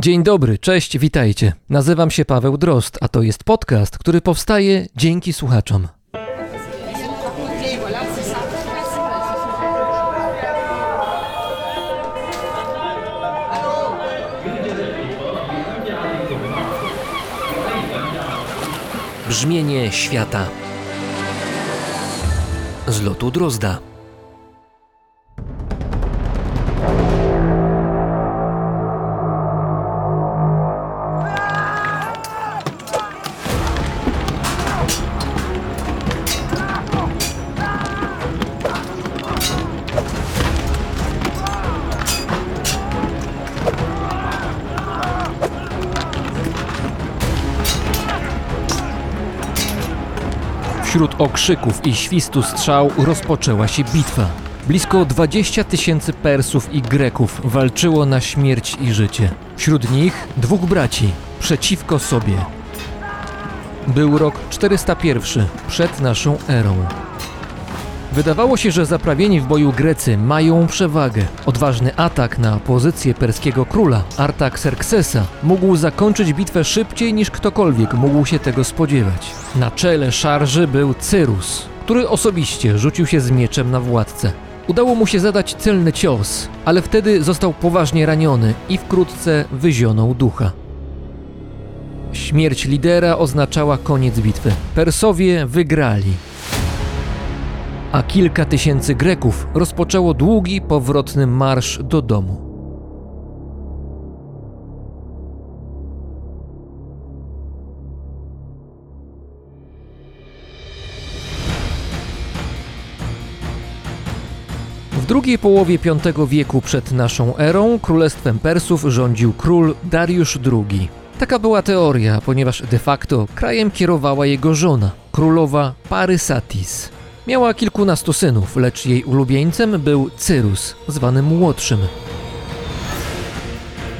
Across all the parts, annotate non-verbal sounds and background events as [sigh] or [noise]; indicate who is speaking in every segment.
Speaker 1: Dzień dobry, cześć, witajcie. Nazywam się Paweł Drost, a to jest podcast, który powstaje dzięki słuchaczom. Brzmienie świata z lotu Drozda. Wśród okrzyków i świstu strzał rozpoczęła się bitwa. Blisko 20 tysięcy Persów i Greków walczyło na śmierć i życie. Wśród nich dwóch braci przeciwko sobie. Był rok 401 przed naszą erą. Wydawało się, że zaprawieni w boju Grecy mają przewagę. Odważny atak na pozycję perskiego króla Artaxerxesa mógł zakończyć bitwę szybciej niż ktokolwiek mógł się tego spodziewać. Na czele szarży był Cyrus, który osobiście rzucił się z mieczem na władcę. Udało mu się zadać celny cios, ale wtedy został poważnie raniony i wkrótce wyzionął ducha. Śmierć lidera oznaczała koniec bitwy. Persowie wygrali a kilka tysięcy Greków rozpoczęło długi, powrotny marsz do domu. W drugiej połowie V wieku przed naszą erą królestwem Persów rządził król Dariusz II. Taka była teoria, ponieważ de facto krajem kierowała jego żona, królowa Parysatis. Miała kilkunastu synów, lecz jej ulubieńcem był Cyrus, zwany Młodszym.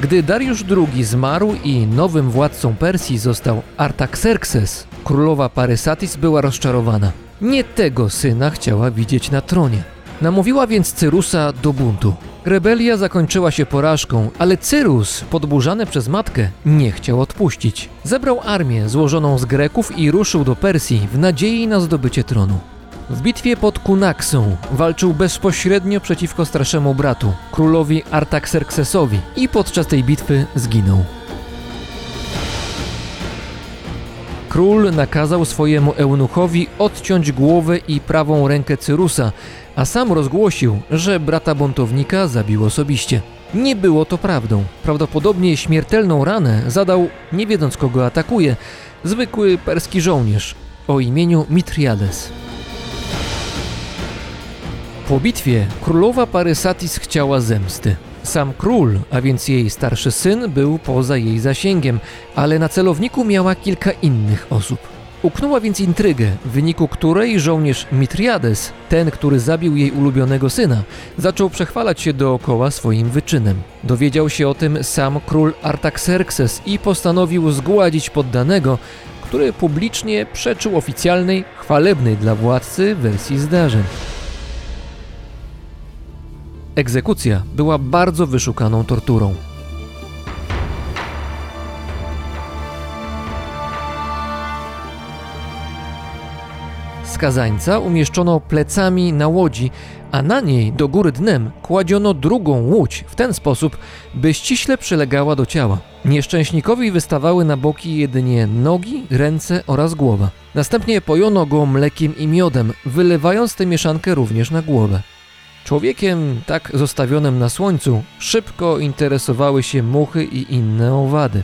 Speaker 1: Gdy Dariusz II zmarł i nowym władcą Persji został Artaxerxes, królowa Parysatis była rozczarowana. Nie tego syna chciała widzieć na tronie. Namówiła więc Cyrusa do buntu. Rebelia zakończyła się porażką, ale Cyrus, podburzany przez matkę, nie chciał odpuścić. Zebrał armię złożoną z Greków i ruszył do Persji w nadziei na zdobycie tronu. W bitwie pod Kunaksą walczył bezpośrednio przeciwko starszemu bratu, królowi Artaxerxesowi i podczas tej bitwy zginął. Król nakazał swojemu eunuchowi odciąć głowę i prawą rękę Cyrusa, a sam rozgłosił, że brata buntownika zabił osobiście. Nie było to prawdą. Prawdopodobnie śmiertelną ranę zadał, nie wiedząc kogo atakuje, zwykły perski żołnierz o imieniu Mitriades. Po bitwie królowa Parysatis chciała zemsty. Sam król, a więc jej starszy syn, był poza jej zasięgiem, ale na celowniku miała kilka innych osób. Uknęła więc intrygę, w wyniku której żołnierz Mitriades, ten, który zabił jej ulubionego syna, zaczął przechwalać się dookoła swoim wyczynem. Dowiedział się o tym sam król Artaxerxes i postanowił zgładzić poddanego, który publicznie przeczył oficjalnej, chwalebnej dla władcy wersji zdarzeń. Egzekucja była bardzo wyszukaną torturą. Skazańca umieszczono plecami na łodzi, a na niej do góry dnem kładziono drugą łódź w ten sposób, by ściśle przylegała do ciała. Nieszczęśnikowi wystawały na boki jedynie nogi, ręce oraz głowa. Następnie pojono go mlekiem i miodem, wylewając tę mieszankę również na głowę. Człowiekiem tak zostawionym na słońcu szybko interesowały się muchy i inne owady.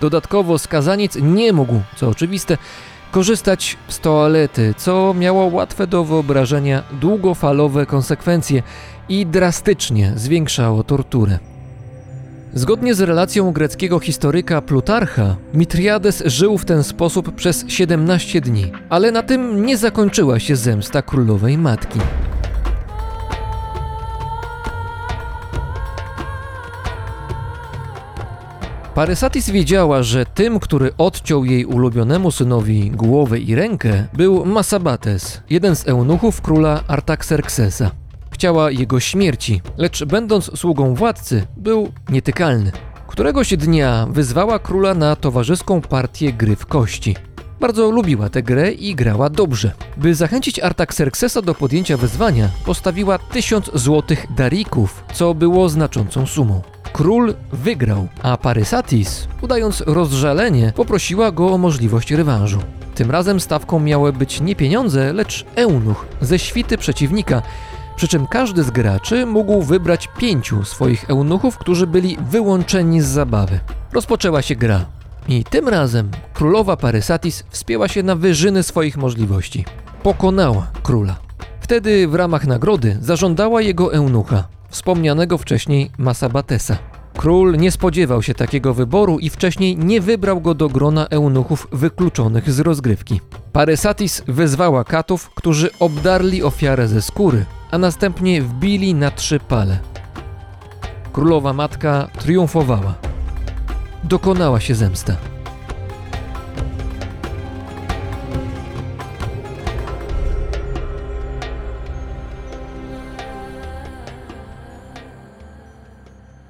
Speaker 1: Dodatkowo skazaniec nie mógł, co oczywiste, korzystać z toalety, co miało łatwe do wyobrażenia długofalowe konsekwencje i drastycznie zwiększało torturę. Zgodnie z relacją greckiego historyka Plutarcha, Mitriades żył w ten sposób przez 17 dni, ale na tym nie zakończyła się zemsta królowej matki. Parysatis wiedziała, że tym, który odciął jej ulubionemu synowi głowę i rękę, był Masabates, jeden z eunuchów króla Artaxerxesa. Chciała jego śmierci, lecz będąc sługą władcy, był nietykalny. Któregoś dnia wyzwała króla na towarzyską partię gry w kości. Bardzo lubiła tę grę i grała dobrze. By zachęcić Artaxerxesa do podjęcia wyzwania, postawiła tysiąc złotych darików, co było znaczącą sumą. Król wygrał, a Parysatis, udając rozżalenie, poprosiła go o możliwość rewanżu. Tym razem stawką miały być nie pieniądze, lecz eunuch ze świty przeciwnika, przy czym każdy z graczy mógł wybrać pięciu swoich eunuchów, którzy byli wyłączeni z zabawy. Rozpoczęła się gra. I tym razem królowa Parysatis wspięła się na wyżyny swoich możliwości. Pokonała króla. Wtedy w ramach nagrody zażądała jego eunucha, wspomnianego wcześniej Masabatesa. Król nie spodziewał się takiego wyboru i wcześniej nie wybrał go do grona eunuchów wykluczonych z rozgrywki. Parysatis wezwała katów, którzy obdarli ofiarę ze skóry, a następnie wbili na trzy pale. Królowa matka triumfowała. Dokonała się zemsta.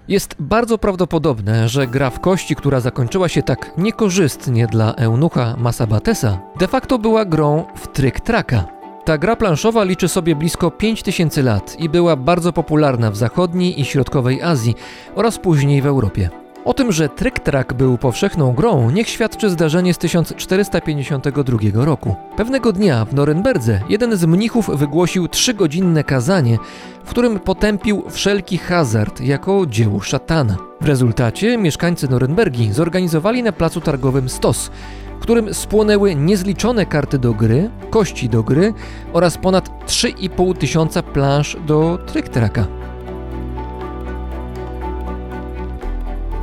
Speaker 1: Jest bardzo prawdopodobne, że gra w kości, która zakończyła się tak niekorzystnie dla eunucha Masabatesa, de facto była grą w tryk-traka. Ta gra planszowa liczy sobie blisko 5000 lat i była bardzo popularna w zachodniej i środkowej Azji oraz później w Europie. O tym, że tryk-trak był powszechną grą, niech świadczy zdarzenie z 1452 roku. Pewnego dnia w Norymberdze jeden z mnichów wygłosił trzygodzinne kazanie, w którym potępił wszelki hazard jako dzieło szatana. W rezultacie mieszkańcy Norymbergi zorganizowali na placu targowym stos, w którym spłonęły niezliczone karty do gry, kości do gry oraz ponad 3,5 tysiąca plansz do tryk-traka.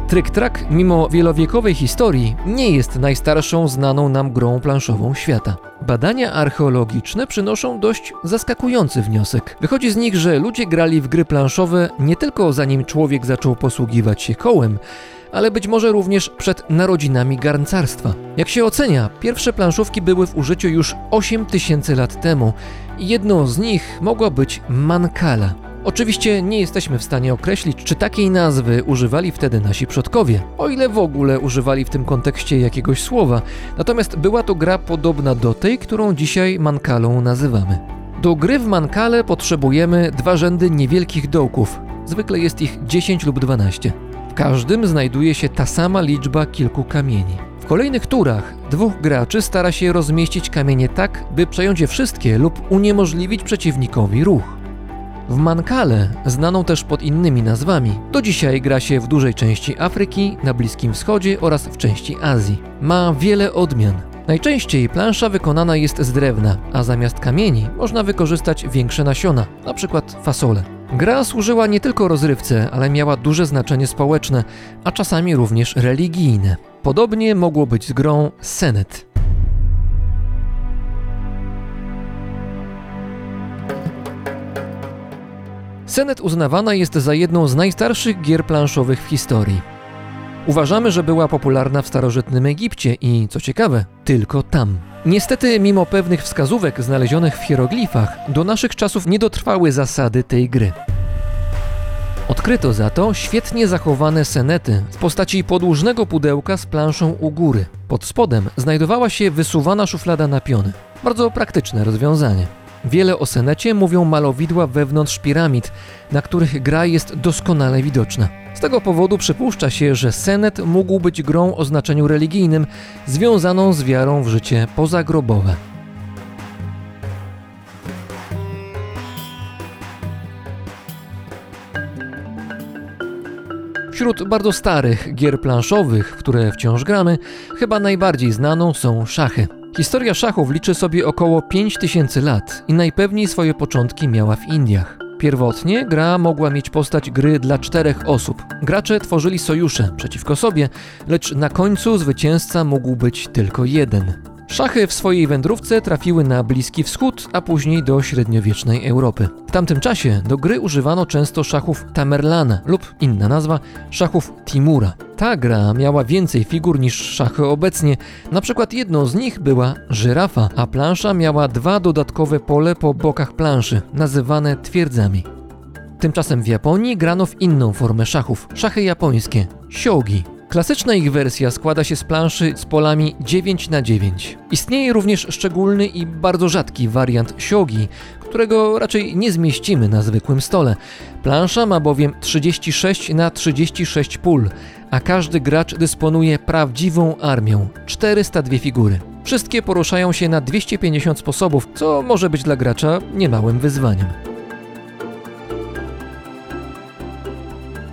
Speaker 1: Tryk-trak, mimo wielowiekowej historii, nie jest najstarszą znaną nam grą planszową świata. Badania archeologiczne przynoszą dość zaskakujący wniosek. Wychodzi z nich, że ludzie grali w gry planszowe nie tylko zanim człowiek zaczął posługiwać się kołem, ale być może również przed narodzinami garncarstwa. Jak się ocenia, pierwsze planszówki były w użyciu już 8 tysięcy lat temu i jedną z nich mogła być Mancala. Oczywiście nie jesteśmy w stanie określić, czy takiej nazwy używali wtedy nasi przodkowie, o ile w ogóle używali w tym kontekście jakiegoś słowa, natomiast była to gra podobna do tej, którą dzisiaj Mankalą nazywamy. Do gry w Mankale potrzebujemy dwa rzędy niewielkich dołków, zwykle jest ich 10 lub 12. W każdym znajduje się ta sama liczba kilku kamieni. W kolejnych turach dwóch graczy stara się rozmieścić kamienie tak, by przejąć je wszystkie lub uniemożliwić przeciwnikowi ruch. W Mankale, znaną też pod innymi nazwami, do dzisiaj gra się w dużej części Afryki, na Bliskim Wschodzie oraz w części Azji. Ma wiele odmian. Najczęściej plansza wykonana jest z drewna, a zamiast kamieni można wykorzystać większe nasiona, np. fasole. Gra służyła nie tylko rozrywce, ale miała duże znaczenie społeczne, a czasami również religijne. Podobnie mogło być z grą Senet. Senet uznawana jest za jedną z najstarszych gier planszowych w historii. Uważamy, że była popularna w starożytnym Egipcie i, co ciekawe, tylko tam. Niestety, mimo pewnych wskazówek znalezionych w hieroglifach, do naszych czasów nie dotrwały zasady tej gry. Odkryto za to świetnie zachowane senety w postaci podłużnego pudełka z planszą u góry. Pod spodem znajdowała się wysuwana szuflada na piony. Bardzo praktyczne rozwiązanie. Wiele o senecie mówią malowidła wewnątrz piramid, na których gra jest doskonale widoczna. Z tego powodu przypuszcza się, że senet mógł być grą o znaczeniu religijnym, związaną z wiarą w życie pozagrobowe. Wśród bardzo starych gier planszowych, które wciąż gramy, chyba najbardziej znaną są szachy. Historia szachów liczy sobie około 5000 lat i najpewniej swoje początki miała w Indiach. Pierwotnie gra mogła mieć postać gry dla czterech osób. Gracze tworzyli sojusze przeciwko sobie, lecz na końcu zwycięzca mógł być tylko jeden. Szachy w swojej wędrówce trafiły na Bliski Wschód, a później do średniowiecznej Europy. W tamtym czasie do gry używano często szachów Tamerlana lub inna nazwa szachów Timura. Ta gra miała więcej figur niż szachy obecnie. Na przykład jedną z nich była żyrafa, a plansza miała dwa dodatkowe pole po bokach planszy, nazywane twierdzami. Tymczasem w Japonii grano w inną formę szachów szachy japońskie. siogi. Klasyczna ich wersja składa się z planszy z polami 9 na 9 Istnieje również szczególny i bardzo rzadki wariant siogi, którego raczej nie zmieścimy na zwykłym stole. Plansza ma bowiem 36 na 36 pól, a każdy gracz dysponuje prawdziwą armią 402 figury. Wszystkie poruszają się na 250 sposobów, co może być dla gracza niemałym wyzwaniem.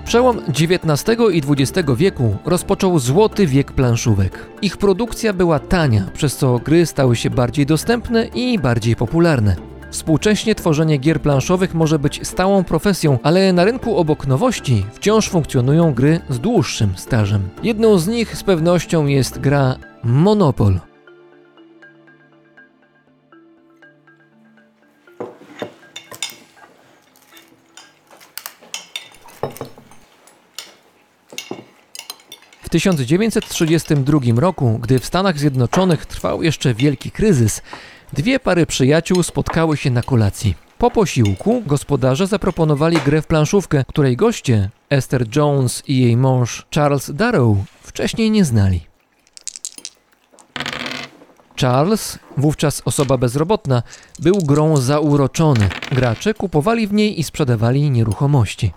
Speaker 1: Przełom XIX i XX wieku rozpoczął złoty wiek planszówek. Ich produkcja była tania, przez co gry stały się bardziej dostępne i bardziej popularne. Współcześnie tworzenie gier planszowych może być stałą profesją, ale na rynku obok nowości wciąż funkcjonują gry z dłuższym stażem. Jedną z nich z pewnością jest gra Monopol. W 1932 roku, gdy w Stanach Zjednoczonych trwał jeszcze wielki kryzys, dwie pary przyjaciół spotkały się na kolacji. Po posiłku gospodarze zaproponowali grę w planszówkę, której goście, Esther Jones i jej mąż Charles Darrow, wcześniej nie znali. Charles, wówczas osoba bezrobotna, był grą zauroczony. Gracze kupowali w niej i sprzedawali nieruchomości.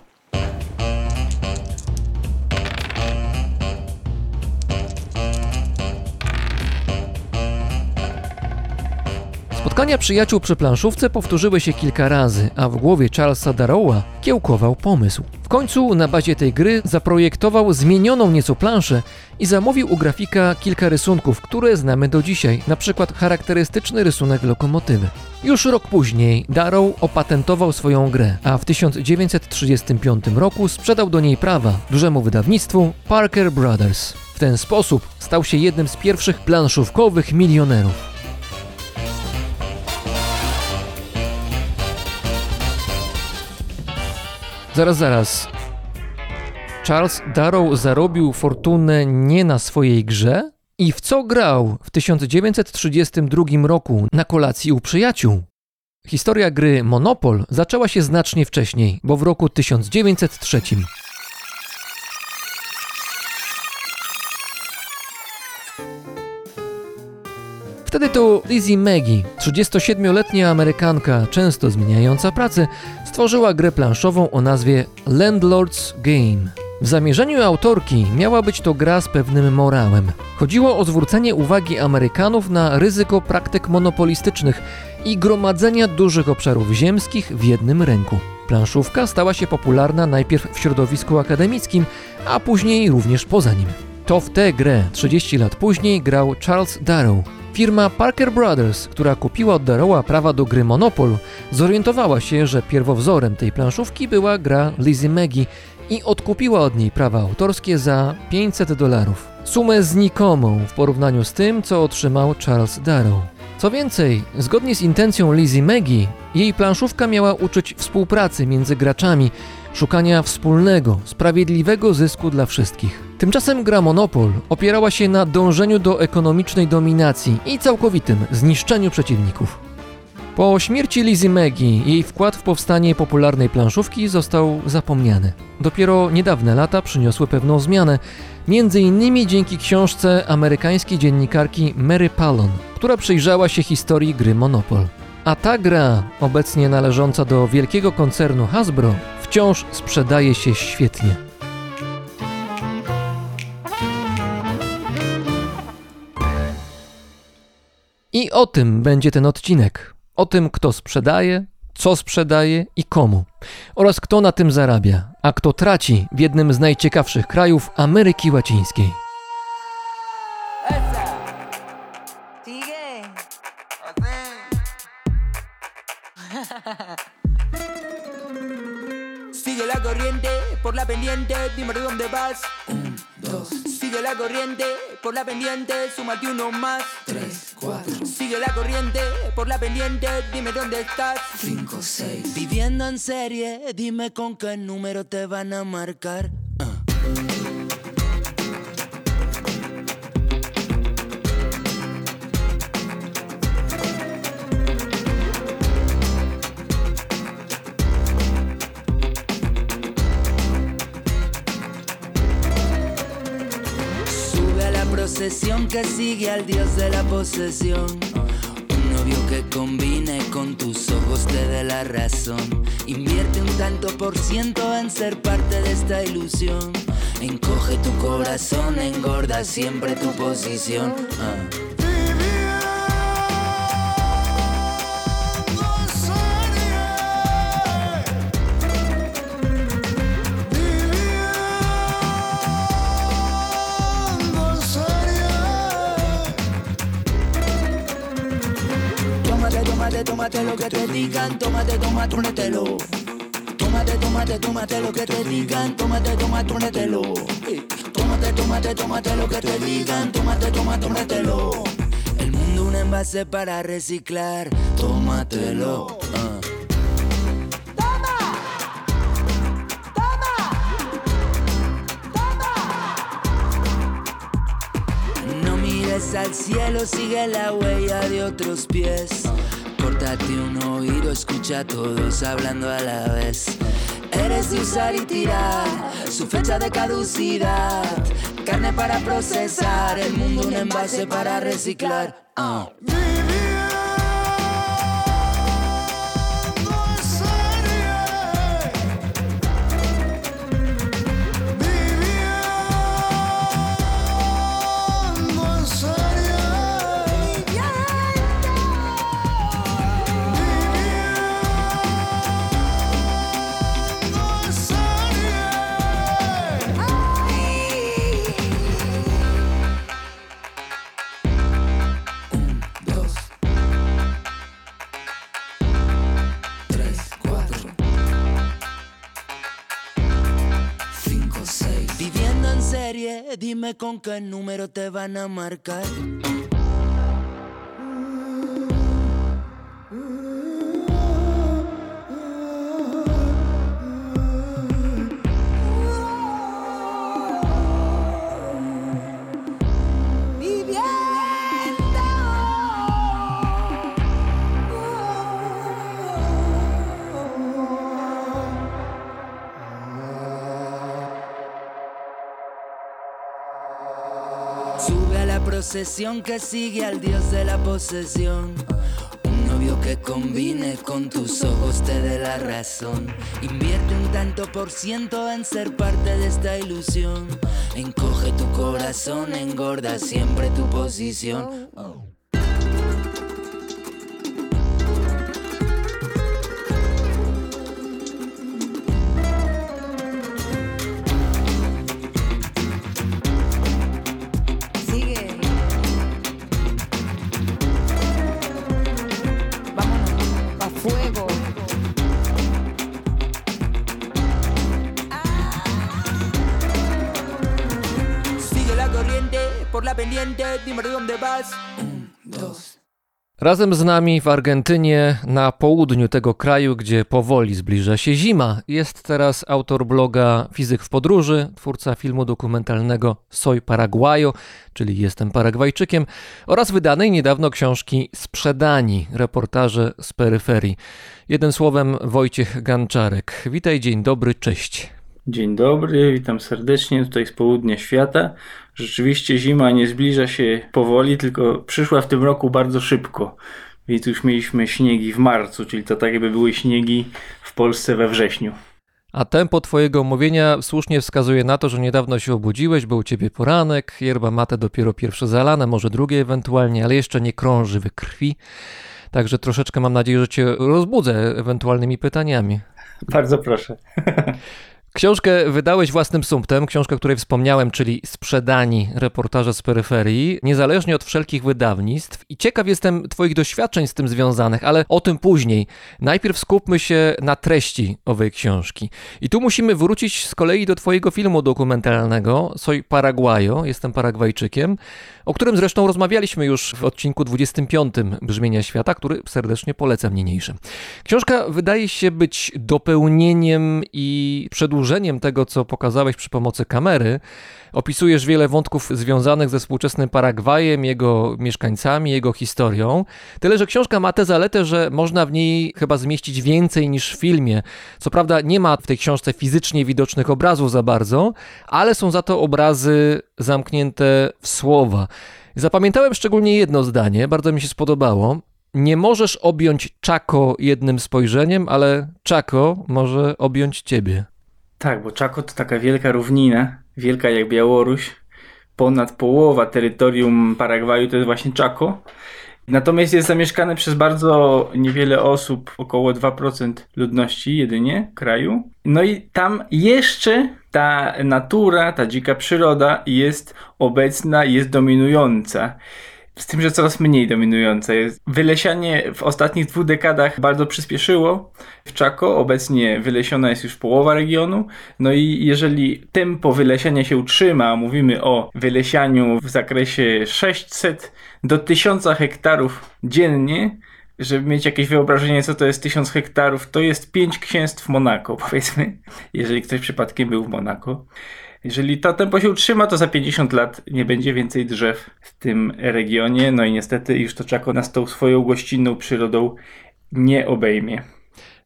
Speaker 1: Spotkania przyjaciół przy planszówce powtórzyły się kilka razy, a w głowie Charlesa Darrowa kiełkował pomysł. W końcu na bazie tej gry zaprojektował zmienioną nieco planszę i zamówił u grafika kilka rysunków, które znamy do dzisiaj, na przykład charakterystyczny rysunek lokomotywy. Już rok później Darrow opatentował swoją grę, a w 1935 roku sprzedał do niej prawa dużemu wydawnictwu Parker Brothers. W ten sposób stał się jednym z pierwszych planszówkowych milionerów. Zaraz, zaraz. Charles Darrow zarobił fortunę nie na swojej grze? I w co grał w 1932 roku na kolacji u przyjaciół? Historia gry Monopol zaczęła się znacznie wcześniej, bo w roku 1903. Wtedy to Lizzie Maggie, 37-letnia Amerykanka, często zmieniająca pracę, stworzyła grę planszową o nazwie Landlord's Game. W zamierzeniu autorki miała być to gra z pewnym morałem. Chodziło o zwrócenie uwagi Amerykanów na ryzyko praktyk monopolistycznych i gromadzenia dużych obszarów ziemskich w jednym ręku. Planszówka stała się popularna najpierw w środowisku akademickim, a później również poza nim. To w tę grę 30 lat później grał Charles Darrow, Firma Parker Brothers, która kupiła od Darrowa prawa do gry Monopol, zorientowała się, że pierwowzorem tej planszówki była gra Lizzie Maggie i odkupiła od niej prawa autorskie za 500 dolarów. Sumę znikomą w porównaniu z tym, co otrzymał Charles Darrow. Co więcej, zgodnie z intencją Lizzie Maggie, jej planszówka miała uczyć współpracy między graczami, szukania wspólnego, sprawiedliwego zysku dla wszystkich. Tymczasem gra Monopol opierała się na dążeniu do ekonomicznej dominacji i całkowitym zniszczeniu przeciwników. Po śmierci Lizzie Maggie jej wkład w powstanie popularnej planszówki został zapomniany. Dopiero niedawne lata przyniosły pewną zmianę, między innymi dzięki książce amerykańskiej dziennikarki Mary Pallon, która przyjrzała się historii gry Monopol. A ta gra, obecnie należąca do wielkiego koncernu Hasbro, wciąż sprzedaje się świetnie. I o tym będzie ten odcinek. O tym, kto sprzedaje, co sprzedaje i komu. Oraz kto na tym zarabia, a kto traci w jednym z najciekawszych krajów Ameryki Łacińskiej. Sigue la corriente por la pendiente, dime de dónde vas. Un, dos. Sigue la corriente por la pendiente, súmate uno más. Tres, cuatro. Sigue la corriente por la pendiente, dime dónde estás. Cinco, seis. Viviendo en serie, dime con qué número te van a marcar.
Speaker 2: Procesión que sigue al dios de la posesión. Un novio que combine con tus ojos te dé la razón. Invierte un tanto por ciento en ser parte de esta ilusión. Encoge tu corazón, engorda siempre tu posición. Ah. Tómate lo que te digan, tómate, tómate, únetelo. Tómate, tómate, tómate lo que te digan, tómate, tómate, únetelo. Tómate, tómate, tómate lo que te digan, tómate, tómate, únetelo. El mundo un envase para reciclar, tómatelo. Uh. No mires al cielo, sigue la huella de otros pies. Córtate un oído, escucha a todos hablando a la vez. Eres de usar y tirar, su fecha de caducidad. Carne para procesar, el mundo un envase para reciclar. Uh. Con qué número te van a marcar. Procesión que sigue al dios de la posesión. Un novio que combine con tus ojos te dé la razón. Invierte un tanto por ciento en ser parte de esta ilusión. Encoge tu corazón, engorda siempre tu posición.
Speaker 1: Razem z nami w Argentynie, na południu tego kraju, gdzie powoli zbliża się zima, jest teraz autor bloga Fizyk w podróży, twórca filmu dokumentalnego Soy Paraguayo, czyli Jestem Paragwajczykiem, oraz wydanej niedawno książki Sprzedani, reportaże z peryferii. Jeden słowem Wojciech Ganczarek. Witaj, dzień dobry, cześć.
Speaker 3: Dzień dobry, witam serdecznie tutaj z południa świata. Rzeczywiście zima nie zbliża się powoli, tylko przyszła w tym roku bardzo szybko. Więc już mieliśmy śniegi w marcu, czyli to tak jakby były śniegi w Polsce we wrześniu.
Speaker 1: A tempo twojego omówienia słusznie wskazuje na to, że niedawno się obudziłeś, był u ciebie poranek, yerba mate dopiero pierwsze zalane, może drugie ewentualnie, ale jeszcze nie krąży we krwi. Także troszeczkę mam nadzieję, że cię rozbudzę ewentualnymi pytaniami.
Speaker 3: Bardzo proszę. [laughs]
Speaker 1: Książkę wydałeś własnym sumptem, książkę, której wspomniałem, czyli Sprzedani, reportaże z peryferii, niezależnie od wszelkich wydawnictw. I ciekaw jestem Twoich doświadczeń z tym związanych, ale o tym później. Najpierw skupmy się na treści owej książki. I tu musimy wrócić z kolei do Twojego filmu dokumentalnego Soy Paraguayo, jestem Paragwajczykiem, o którym zresztą rozmawialiśmy już w odcinku 25 Brzmienia Świata, który serdecznie polecam niniejszym. Książka wydaje się być dopełnieniem i przedłużeniem wydłużeniem tego, co pokazałeś przy pomocy kamery. Opisujesz wiele wątków związanych ze współczesnym Paragwajem, jego mieszkańcami, jego historią. Tyle, że książka ma tę zaletę, że można w niej chyba zmieścić więcej niż w filmie. Co prawda nie ma w tej książce fizycznie widocznych obrazów za bardzo, ale są za to obrazy zamknięte w słowa. Zapamiętałem szczególnie jedno zdanie, bardzo mi się spodobało. Nie możesz objąć Czako jednym spojrzeniem, ale Czako może objąć ciebie.
Speaker 3: Tak, bo Czako to taka wielka równina, wielka jak Białoruś. Ponad połowa terytorium Paragwaju to jest właśnie Czako. Natomiast jest zamieszkane przez bardzo niewiele osób, około 2% ludności jedynie kraju. No i tam jeszcze ta natura, ta dzika przyroda jest obecna, jest dominująca. Z tym, że coraz mniej dominująca jest. Wylesianie w ostatnich dwóch dekadach bardzo przyspieszyło w Czako. Obecnie wylesiona jest już połowa regionu. No i jeżeli tempo wylesiania się utrzyma, mówimy o wylesianiu w zakresie 600 do 1000 hektarów dziennie, żeby mieć jakieś wyobrażenie, co to jest 1000 hektarów, to jest 5 księstw Monako, [laughs] powiedzmy, jeżeli ktoś przypadkiem był w Monako. Jeżeli to tempo się utrzyma, to za 50 lat nie będzie więcej drzew w tym regionie. No i niestety już to Czako nas tą swoją gościnną przyrodą nie obejmie.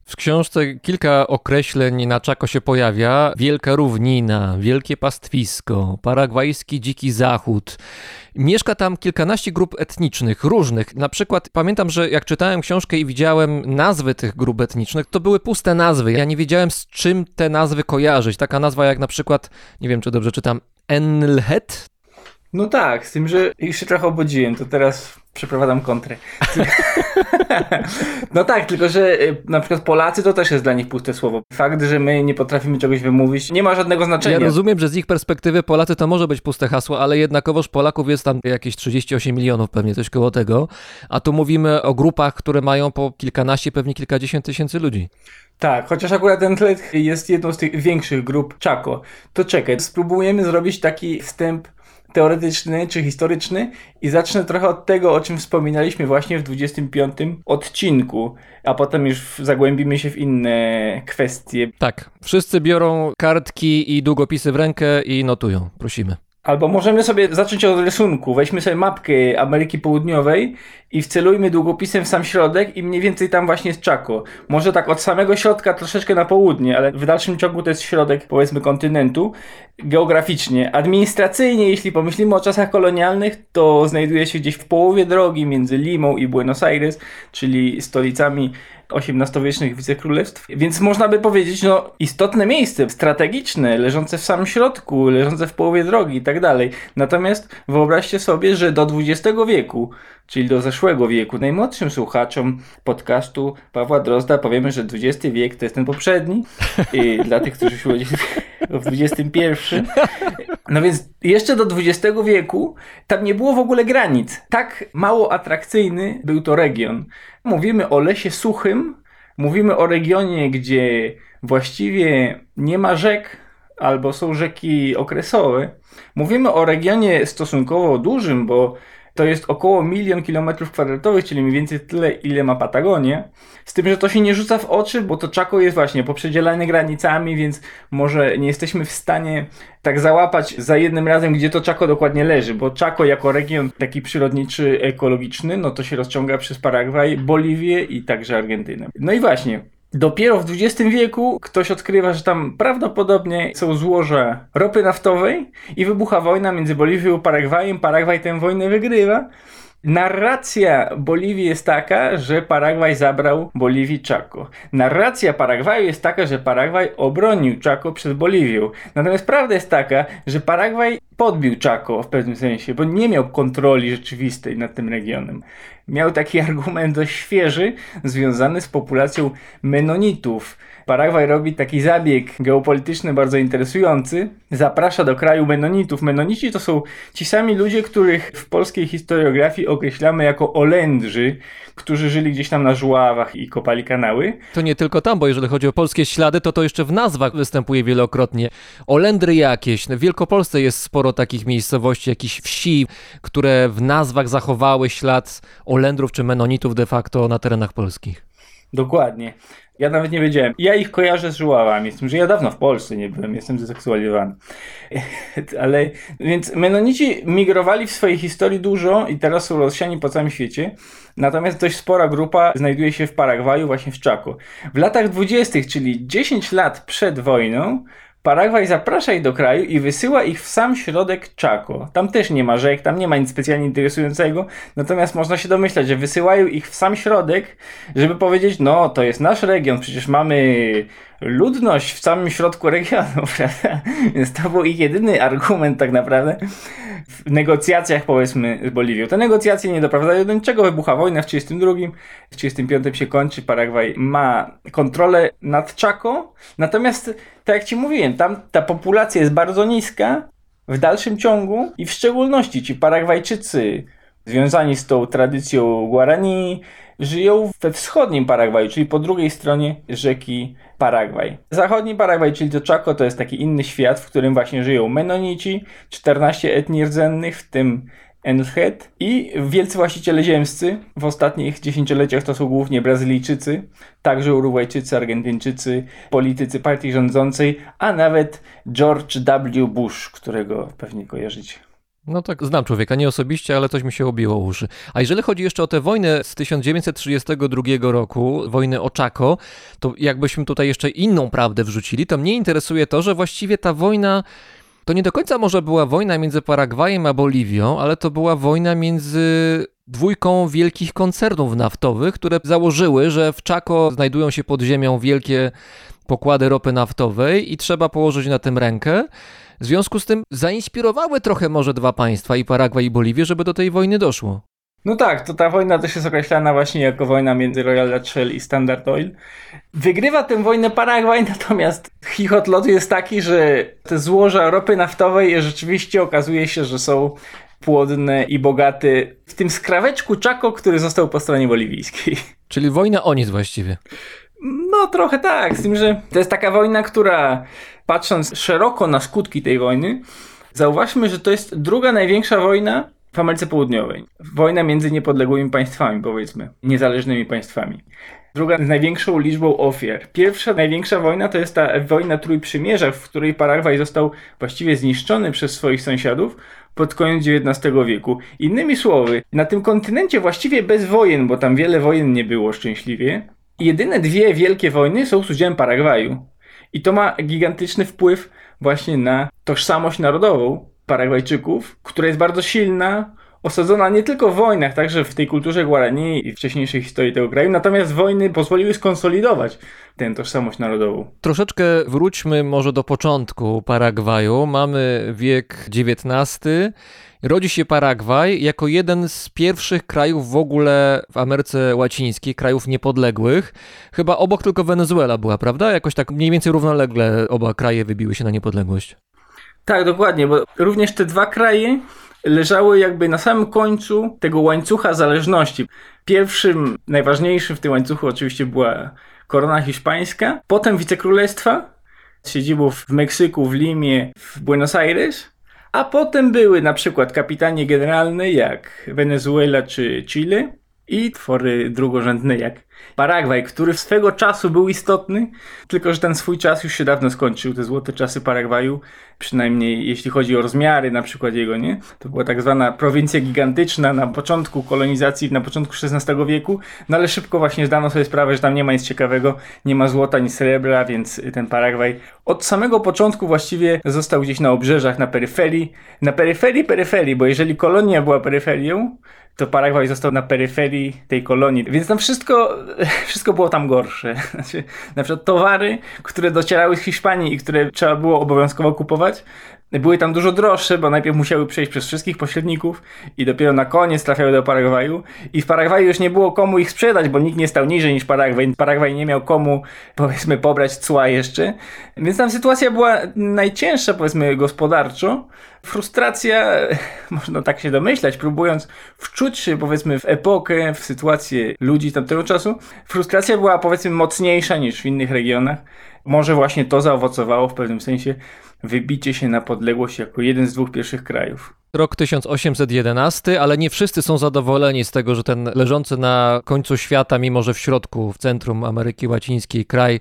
Speaker 1: W książce kilka określeń na Czako się pojawia. Wielka równina, wielkie pastwisko, paragwajski dziki zachód. Mieszka tam kilkanaście grup etnicznych, różnych. Na przykład pamiętam, że jak czytałem książkę i widziałem nazwy tych grup etnicznych, to były puste nazwy. Ja nie wiedziałem z czym te nazwy kojarzyć. Taka nazwa jak na przykład, nie wiem czy dobrze czytam, Enlhet?
Speaker 3: No tak, z tym, że już się trochę obudziłem, to teraz przeprowadzam kontrę. no tak, tylko że y, na przykład Polacy to też jest dla nich puste słowo. Fakt, że my nie potrafimy czegoś wymówić, nie ma żadnego znaczenia.
Speaker 1: Ja rozumiem, że z ich perspektywy Polacy to może być puste hasło, ale jednakowoż Polaków jest tam jakieś 38 milionów, pewnie coś koło tego. A tu mówimy o grupach, które mają po kilkanaście, pewnie kilkadziesiąt tysięcy ludzi.
Speaker 3: Tak, chociaż akurat ten tlet jest jedną z tych większych grup Czako. To czekaj, spróbujemy zrobić taki wstęp teoretyczny czy historyczny i zacznę trochę od tego, o czym wspominaliśmy właśnie w 25 odcinku, a potem już zagłębimy się w inne kwestie.
Speaker 1: Tak, wszyscy biorą kartki i długopisy w rękę i notują, prosimy.
Speaker 3: Albo możemy sobie zacząć od rysunku. Weźmy sobie mapkę Ameryki Południowej i wcelujmy długopisem w sam środek i mniej więcej tam właśnie jest Chaco. Może tak od samego środka troszeczkę na południe, ale w dalszym ciągu to jest środek powiedzmy kontynentu. Geograficznie. Administracyjnie, jeśli pomyślimy o czasach kolonialnych, to znajduje się gdzieś w połowie drogi między Limą i Buenos Aires, czyli stolicami XVIII-wiecznych wicekrólestw. Więc można by powiedzieć, no istotne miejsce, strategiczne, leżące w samym środku, leżące w połowie drogi i tak dalej. Natomiast wyobraźcie sobie, że do XX wieku, czyli do zeszłego wieku, najmłodszym słuchaczom podcastu Pawła Drozda powiemy, że XX wiek to jest ten poprzedni. I [laughs] dla tych, którzy się urodzili w XXI. No więc jeszcze do XX wieku tam nie było w ogóle granic. Tak mało atrakcyjny był to region. Mówimy o lesie suchym, mówimy o regionie, gdzie właściwie nie ma rzek, albo są rzeki okresowe. Mówimy o regionie stosunkowo dużym, bo to jest około milion kilometrów kwadratowych, czyli mniej więcej tyle, ile ma Patagonia. Z tym, że to się nie rzuca w oczy, bo to Chaco jest właśnie poprzedzielane granicami, więc może nie jesteśmy w stanie tak załapać za jednym razem, gdzie to Chaco dokładnie leży, bo Chaco jako region taki przyrodniczy, ekologiczny, no to się rozciąga przez Paragwaj, Boliwię i także Argentynę. No i właśnie, Dopiero w XX wieku ktoś odkrywa, że tam prawdopodobnie są złoża ropy naftowej i wybucha wojna między Boliwią a Paragwajem. Paragwaj tę wojnę wygrywa. Narracja Boliwii jest taka, że Paragwaj zabrał Boliwii Chaco. Narracja Paragwaju jest taka, że Paragwaj obronił Chaco przed Boliwią. Natomiast prawda jest taka, że Paragwaj podbił Chaco w pewnym sensie, bo nie miał kontroli rzeczywistej nad tym regionem. Miał taki [laughs] argument dość świeży, związany z populacją Menonitów Paragwaj robi taki zabieg geopolityczny bardzo interesujący. Zaprasza do kraju Menonitów. Menonici to są ci sami ludzie, których w polskiej historiografii określamy jako Olendrzy, którzy żyli gdzieś tam na żuławach i kopali kanały.
Speaker 1: To nie tylko tam, bo jeżeli chodzi o polskie ślady, to to jeszcze w nazwach występuje wielokrotnie. Olendry jakieś. W Wielkopolsce jest sporo takich miejscowości, jakichś wsi, które w nazwach zachowały ślad Olendrów czy Menonitów de facto na terenach polskich.
Speaker 3: Dokładnie. Ja nawet nie wiedziałem. Ja ich kojarzę z żuławami, z tym, że ja dawno w Polsce nie byłem, jestem zseksualizowany. [laughs] Ale, więc Menonici migrowali w swojej historii dużo i teraz są rozsiani po całym świecie. Natomiast dość spora grupa znajduje się w Paragwaju, właśnie w Chaco. W latach dwudziestych, czyli 10 lat przed wojną, Paragwaj zaprasza ich do kraju i wysyła ich w sam środek Chaco. Tam też nie ma rzek, tam nie ma nic specjalnie interesującego, natomiast można się domyślać, że wysyłają ich w sam środek, żeby powiedzieć, no to jest nasz region, przecież mamy ludność w samym środku regionu, [laughs] prawda? Więc to był ich jedyny argument tak naprawdę w negocjacjach powiedzmy z Boliwią. Te negocjacje nie doprowadzają do niczego, wybucha wojna w 1932, w 1935 się kończy, Paragwaj ma kontrolę nad Chaco, natomiast tak jak Ci mówiłem, tam ta populacja jest bardzo niska w dalszym ciągu i w szczególności ci Paragwajczycy związani z tą tradycją Guarani żyją we wschodnim Paragwaju, czyli po drugiej stronie rzeki Paragwaj. Zachodni Paragwaj, czyli to Chaco, to jest taki inny świat, w którym właśnie żyją Menonici, 14 etnii rdzennych, w tym Enlhet i wielcy właściciele ziemscy. W ostatnich dziesięcioleciach to są głównie Brazylijczycy, także Urugwajczycy, Argentyńczycy, politycy partii rządzącej, a nawet George W. Bush, którego pewnie kojarzycie.
Speaker 1: No tak, znam człowieka, nie osobiście, ale coś mi się obiło uszy. A jeżeli chodzi jeszcze o tę wojnę z 1932 roku, wojnę o Chaco, to jakbyśmy tutaj jeszcze inną prawdę wrzucili, to mnie interesuje to, że właściwie ta wojna to nie do końca może była wojna między Paragwajem a Boliwią, ale to była wojna między dwójką wielkich koncernów naftowych, które założyły, że w Chaco znajdują się pod ziemią wielkie pokłady ropy naftowej i trzeba położyć na tym rękę. W związku z tym zainspirowały trochę może dwa państwa, i Paragwaj i Boliwię, żeby do tej wojny doszło.
Speaker 3: No tak, to ta wojna też jest określana właśnie jako wojna między Royal Dutch Shell i Standard Oil. Wygrywa tę wojnę Paragwaj, [laughs] natomiast chichot lotu jest taki, że te złoża ropy naftowej rzeczywiście okazuje się, że są płodne i bogate w tym skraweczku Chaco, który został po stronie boliwijskiej. [laughs]
Speaker 1: Czyli wojna o nic właściwie.
Speaker 3: No trochę tak, z tym, że to jest taka wojna, która patrząc szeroko na skutki tej wojny, zauważmy, że to jest druga największa wojna w Ameryce Południowej. Wojna między niepodległymi państwami, powiedzmy, niezależnymi państwami. Druga z największą liczbą ofiar. Pierwsza największa wojna to jest ta wojna Trójprzymierza, w której Paragwaj został właściwie zniszczony przez swoich sąsiadów pod koniec XIX wieku. Innymi słowy, na tym kontynencie właściwie bez wojen, bo tam wiele wojen nie było szczęśliwie, jedyne dwie wielkie wojny są z udziałem Paragwaju. I to ma gigantyczny wpływ właśnie na tożsamość narodową Paragwajczyków, która jest bardzo silna, osadzona nie tylko w wojnach, także w tej kulturze Guarani i wcześniejszej historii tego kraju, natomiast wojny pozwoliły skonsolidować tę tożsamość narodową.
Speaker 1: Troszeczkę wróćmy może do początku Paragwaju. Mamy wiek XIX. Rodzi się Paragwaj jako jeden z pierwszych krajów w ogóle w Ameryce Łacińskiej, krajów niepodległych. Chyba obok tylko Wenezuela była, prawda? Jakoś tak mniej więcej równolegle oba kraje wybiły się na niepodległość.
Speaker 3: Tak, dokładnie, bo również te dwa kraje leżały jakby na samym końcu tego łańcucha zależności. Pierwszym, najważniejszym w tym łańcuchu oczywiście była korona hiszpańska, potem wicekrólestwa z siedzibą w Meksyku, w Limie, w Buenos Aires, a potem były na przykład kapitanie generalne jak Wenezuela czy Chile i twory drugorzędne jak Paragwaj, który swego czasu był istotny, tylko że ten swój czas już się dawno skończył, te złote czasy Paragwaju, przynajmniej jeśli chodzi o rozmiary na przykład jego, nie? To była tak zwana prowincja gigantyczna na początku kolonizacji, na początku XVI wieku, no ale szybko właśnie zdano sobie sprawę, że tam nie ma nic ciekawego, nie ma złota ani srebra, więc ten Paragwaj od samego początku właściwie został gdzieś na obrzeżach, na peryferii, na peryferii peryferii, bo jeżeli kolonia była peryferią, to Paragwaj został na peryferii tej kolonii, więc tam wszystko, [laughs] wszystko było tam gorsze. [laughs] Znaczy, na przykład towary, które docierały z Hiszpanii i które trzeba było obowiązkowo kupować, były tam dużo droższe, bo najpierw musiały przejść przez wszystkich pośredników i dopiero na koniec trafiały do Paragwaju. I w Paragwaju już nie było komu ich sprzedać, bo nikt nie stał niżej niż Paragwaj. Paragwaj nie miał komu, powiedzmy, pobrać cła jeszcze. Więc tam sytuacja była najcięższa, powiedzmy, gospodarczo. Frustracja, [laughs] można tak się domyślać, próbując wczuć się, powiedzmy, w epokę, w sytuację ludzi tamtego czasu. Frustracja była, powiedzmy, mocniejsza niż w innych regionach. Może właśnie to zaowocowało w pewnym sensie wybicie się na podległość jako jeden z dwóch pierwszych krajów.
Speaker 1: Rok 1811, ale nie wszyscy są zadowoleni z tego, że ten leżący na końcu świata, mimo że w środku, w centrum Ameryki Łacińskiej kraj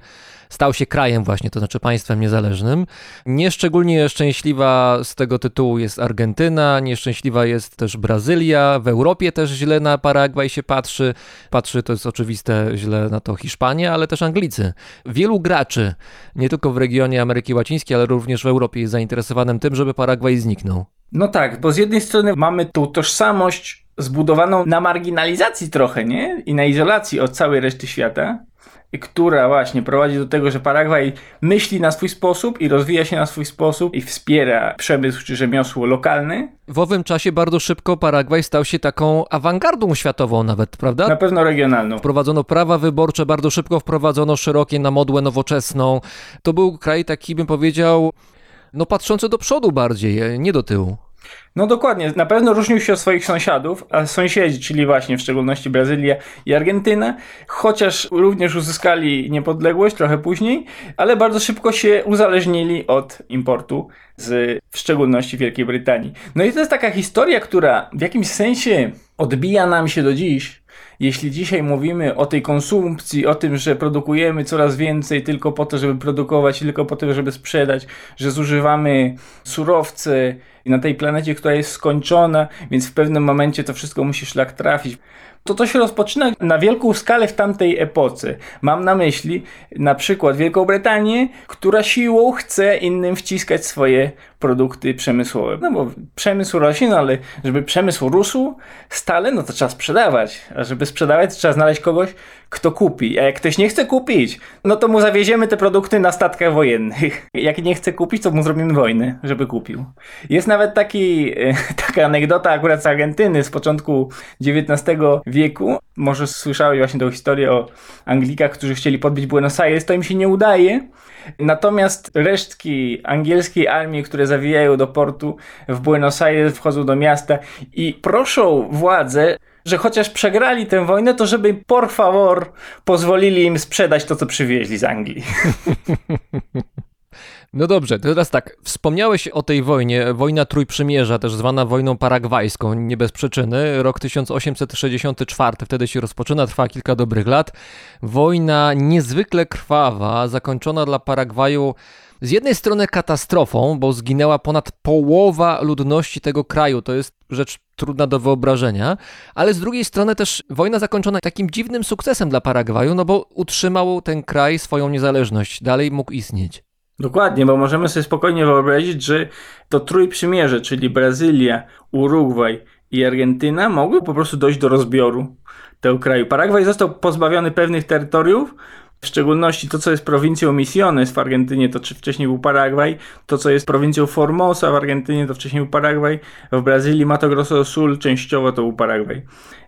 Speaker 1: stał się krajem właśnie, to znaczy państwem niezależnym. Nieszczególnie szczęśliwa z tego tytułu jest Argentyna, nieszczęśliwa jest też Brazylia, w Europie też źle na Paragwaj się patrzy. Patrzy, to jest oczywiste, źle na to Hiszpania, ale też Anglicy. Wielu graczy, nie tylko w regionie Ameryki Łacińskiej, ale również w Europie jest zainteresowanym tym, żeby Paragwaj zniknął.
Speaker 3: No tak, bo z jednej strony mamy tą tożsamość zbudowaną na marginalizacji trochę, nie? I na izolacji od całej reszty świata, która właśnie prowadzi do tego, że Paragwaj myśli na swój sposób i rozwija się na swój sposób i wspiera przemysł czy rzemiosło lokalny.
Speaker 1: W owym czasie bardzo szybko Paragwaj stał się taką awangardą światową nawet, prawda?
Speaker 3: Na pewno regionalną.
Speaker 1: Wprowadzono prawa wyborcze, bardzo szybko wprowadzono szerokie na modłę nowoczesną. To był kraj taki, bym powiedział, no patrzący do przodu bardziej, nie do tyłu.
Speaker 3: No dokładnie, na pewno różnił się od swoich sąsiadów, a sąsiedzi, czyli właśnie w szczególności Brazylia i Argentyna, chociaż również uzyskali niepodległość trochę później, ale bardzo szybko się uzależnili od importu z w szczególności Wielkiej Brytanii. No i to jest taka historia, która w jakimś sensie odbija nam się do dziś. Jeśli dzisiaj mówimy o tej konsumpcji, o tym, że produkujemy coraz więcej tylko po to, żeby produkować, tylko po to, żeby sprzedać, że zużywamy surowce na tej planecie, która jest skończona, więc w pewnym momencie to wszystko musi szlak trafić. To to się rozpoczyna na wielką skalę w tamtej epoce. Mam na myśli na przykład Wielką Brytanię, która siłą chce innym wciskać swoje produkty przemysłowe. No bo przemysł rośnie, ale żeby przemysł rósł stale, no to trzeba sprzedawać. A żeby sprzedawać, trzeba znaleźć kogoś, kto kupi. A jak ktoś nie chce kupić, no to mu zawieziemy te produkty na statkach wojennych. [laughs] Jak nie chce kupić, to mu zrobimy wojnę, żeby kupił. Jest nawet taki, e, [laughs] taka anegdota akurat z Argentyny z początku XIX wieku. Może słyszałeś właśnie tą historię o Anglikach, którzy chcieli podbić Buenos Aires. To im się nie udaje. Natomiast resztki angielskiej armii, które zawijają do portu w Buenos Aires, wchodzą do miasta i proszą władze, że chociaż przegrali tę wojnę, to żeby por favor pozwolili im sprzedać to, co przywieźli z Anglii. [laughs]
Speaker 1: No dobrze, teraz tak, wspomniałeś o tej wojnie, wojna Trójprzymierza, też zwana wojną paragwajską, nie bez przyczyny, rok 1864, wtedy się rozpoczyna, trwa kilka dobrych lat. Wojna niezwykle krwawa, zakończona dla Paragwaju z jednej strony katastrofą, bo zginęła ponad połowa ludności tego kraju, to jest rzecz trudna do wyobrażenia, ale z drugiej strony też wojna zakończona takim dziwnym sukcesem dla Paragwaju, no bo utrzymał ten kraj swoją niezależność, dalej mógł istnieć.
Speaker 3: Dokładnie, bo możemy sobie spokojnie wyobrazić, że to trójprzymierze, czyli Brazylia, Urugwaj i Argentyna mogły po prostu dojść do rozbioru tego kraju. Paragwaj został pozbawiony pewnych terytoriów, w szczególności to, co jest prowincją Misiones w Argentynie, to czy wcześniej był Paragwaj, to, co jest prowincją Formosa w Argentynie, to wcześniej był Paragwaj, w Brazylii Mato Grosso do Sul częściowo to był Paragwaj.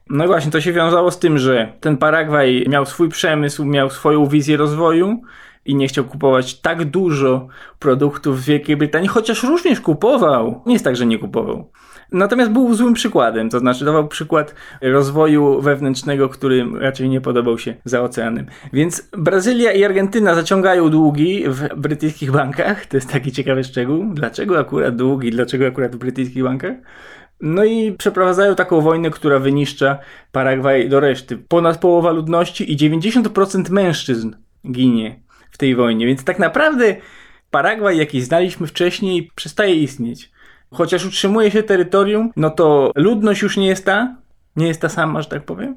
Speaker 3: No i właśnie to się wiązało z tym, że ten Paragwaj miał swój przemysł, miał swoją wizję rozwoju, i nie chciał kupować tak dużo produktów z Wielkiej Brytanii, chociaż również kupował. Nie jest tak, że nie kupował. Natomiast był złym przykładem, to znaczy dawał przykład rozwoju wewnętrznego, który raczej nie podobał się za oceanem. Więc Brazylia i Argentyna zaciągają długi w brytyjskich bankach. To jest taki ciekawy szczegół. Dlaczego akurat długi? Dlaczego akurat w brytyjskich bankach? No i przeprowadzają taką wojnę, która wyniszcza Paragwaj do reszty. Ponad połowa ludności i 90% mężczyzn ginie w tej wojnie. Więc tak naprawdę Paragwaj, jaki znaliśmy wcześniej, przestaje istnieć. Chociaż utrzymuje się terytorium, no to ludność już nie jest ta, nie jest ta sama, że tak powiem.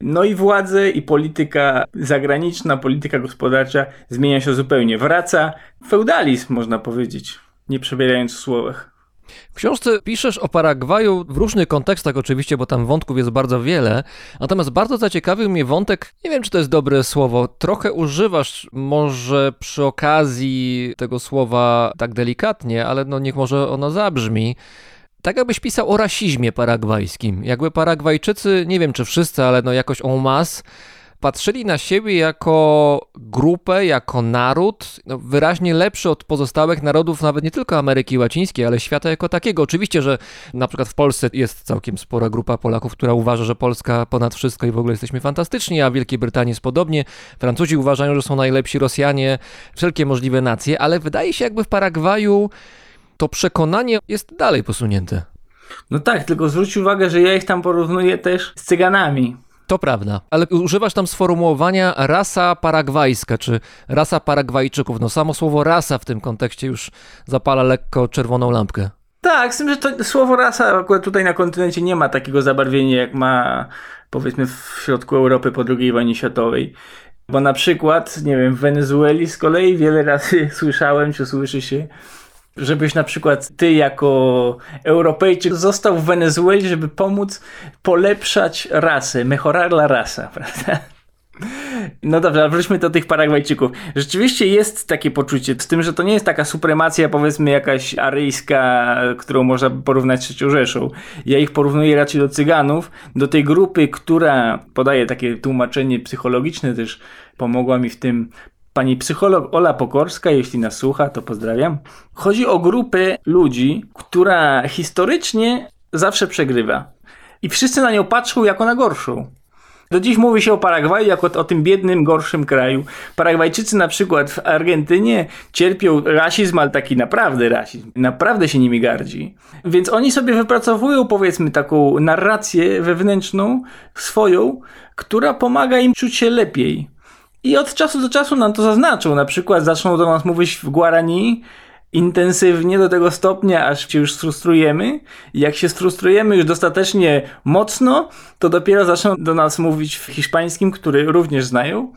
Speaker 3: No i władze i polityka zagraniczna, polityka gospodarcza zmienia się zupełnie. Wraca feudalizm, można powiedzieć, nie przebierając w słowach.
Speaker 1: W książce piszesz o Paragwaju w różnych kontekstach oczywiście, bo tam wątków jest bardzo wiele, natomiast bardzo zaciekawił mnie wątek, nie wiem czy to jest dobre słowo, trochę używasz może przy okazji tego słowa tak delikatnie, ale no niech może ono zabrzmi, tak jakbyś pisał o rasizmie paragwajskim. Jakby Paragwajczycy, nie wiem czy wszyscy, ale no jakoś en masse, patrzyli na siebie jako grupę, jako naród, no, wyraźnie lepszy od pozostałych narodów, nawet nie tylko Ameryki Łacińskiej, ale świata jako takiego. Oczywiście, że na przykład w Polsce jest całkiem spora grupa Polaków, która uważa, że Polska ponad wszystko i w ogóle jesteśmy fantastyczni, a w Wielkiej Brytanii jest podobnie. Francuzi uważają, że są najlepsi Rosjanie, wszelkie możliwe nacje, ale wydaje się jakby w Paragwaju to przekonanie jest dalej posunięte.
Speaker 3: No tak, tylko zwróć uwagę, że ja ich tam porównuję też z Cyganami.
Speaker 1: To prawda, ale używasz tam sformułowania rasa paragwajska, czy rasa Paragwajczyków. No samo słowo rasa w tym kontekście już zapala lekko czerwoną lampkę.
Speaker 3: Tak, z tym, że to słowo rasa akurat tutaj na kontynencie nie ma takiego zabarwienia, jak ma powiedzmy w środku Europy po II wojnie światowej. Bo na przykład, nie wiem, w Wenezueli z kolei wiele razy [laughs] słyszałem, czy słyszy się, żebyś na przykład ty jako Europejczyk został w Wenezueli, żeby pomóc polepszać rasę, mejorar la rasa, [laughs] prawda? No dobrze, wróćmy do tych Paragwajczyków. Rzeczywiście jest takie poczucie, z tym, że to nie jest taka supremacja, powiedzmy, jakaś aryjska, którą można porównać z trzecią Rzeszą. Ja ich porównuję raczej do Cyganów, do tej grupy, która podaje takie tłumaczenie psychologiczne też, pomogła mi w tym pani psycholog Ola Pokorska, jeśli nas słucha, to pozdrawiam. Chodzi o grupę ludzi, która historycznie zawsze przegrywa. I wszyscy na nią patrzą jako na gorszą. Do dziś mówi się o Paragwaju jako o tym biednym, gorszym kraju. Paragwajczycy na przykład w Argentynie cierpią rasizm, ale taki naprawdę rasizm. Naprawdę się nimi gardzi. Więc oni sobie wypracowują powiedzmy taką narrację wewnętrzną swoją, która pomaga im czuć się lepiej. I od czasu do czasu nam to zaznaczą. Na przykład zaczną do nas mówić w Guarani, intensywnie do tego stopnia, aż się już sfrustrujemy. I jak się sfrustrujemy już dostatecznie mocno, to dopiero zaczną do nas mówić w hiszpańskim, który również znają.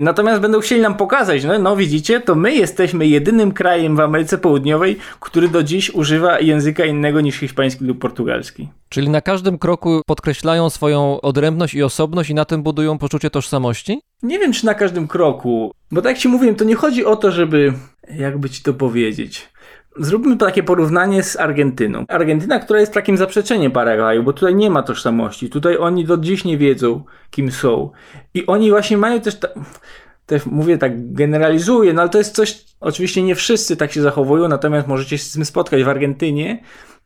Speaker 3: Natomiast będą chcieli nam pokazać, no, no widzicie, to my jesteśmy jedynym krajem w Ameryce Południowej, który do dziś używa języka innego niż hiszpański lub portugalski.
Speaker 1: Czyli na każdym kroku podkreślają swoją odrębność i osobność i na tym budują poczucie tożsamości?
Speaker 3: Nie wiem, czy na każdym kroku, bo tak jak ci mówiłem, to nie chodzi o to, żeby, jakby ci to powiedzieć, Zróbmy takie porównanie z Argentyną. Argentyna, która jest takim zaprzeczeniem Paragwaju, bo tutaj nie ma tożsamości. Tutaj oni do dziś nie wiedzą, kim są. I oni właśnie mają też. Ta... Też mówię tak, generalizuję, no ale to jest coś. Oczywiście nie wszyscy tak się zachowują, natomiast możecie się z tym spotkać w Argentynie.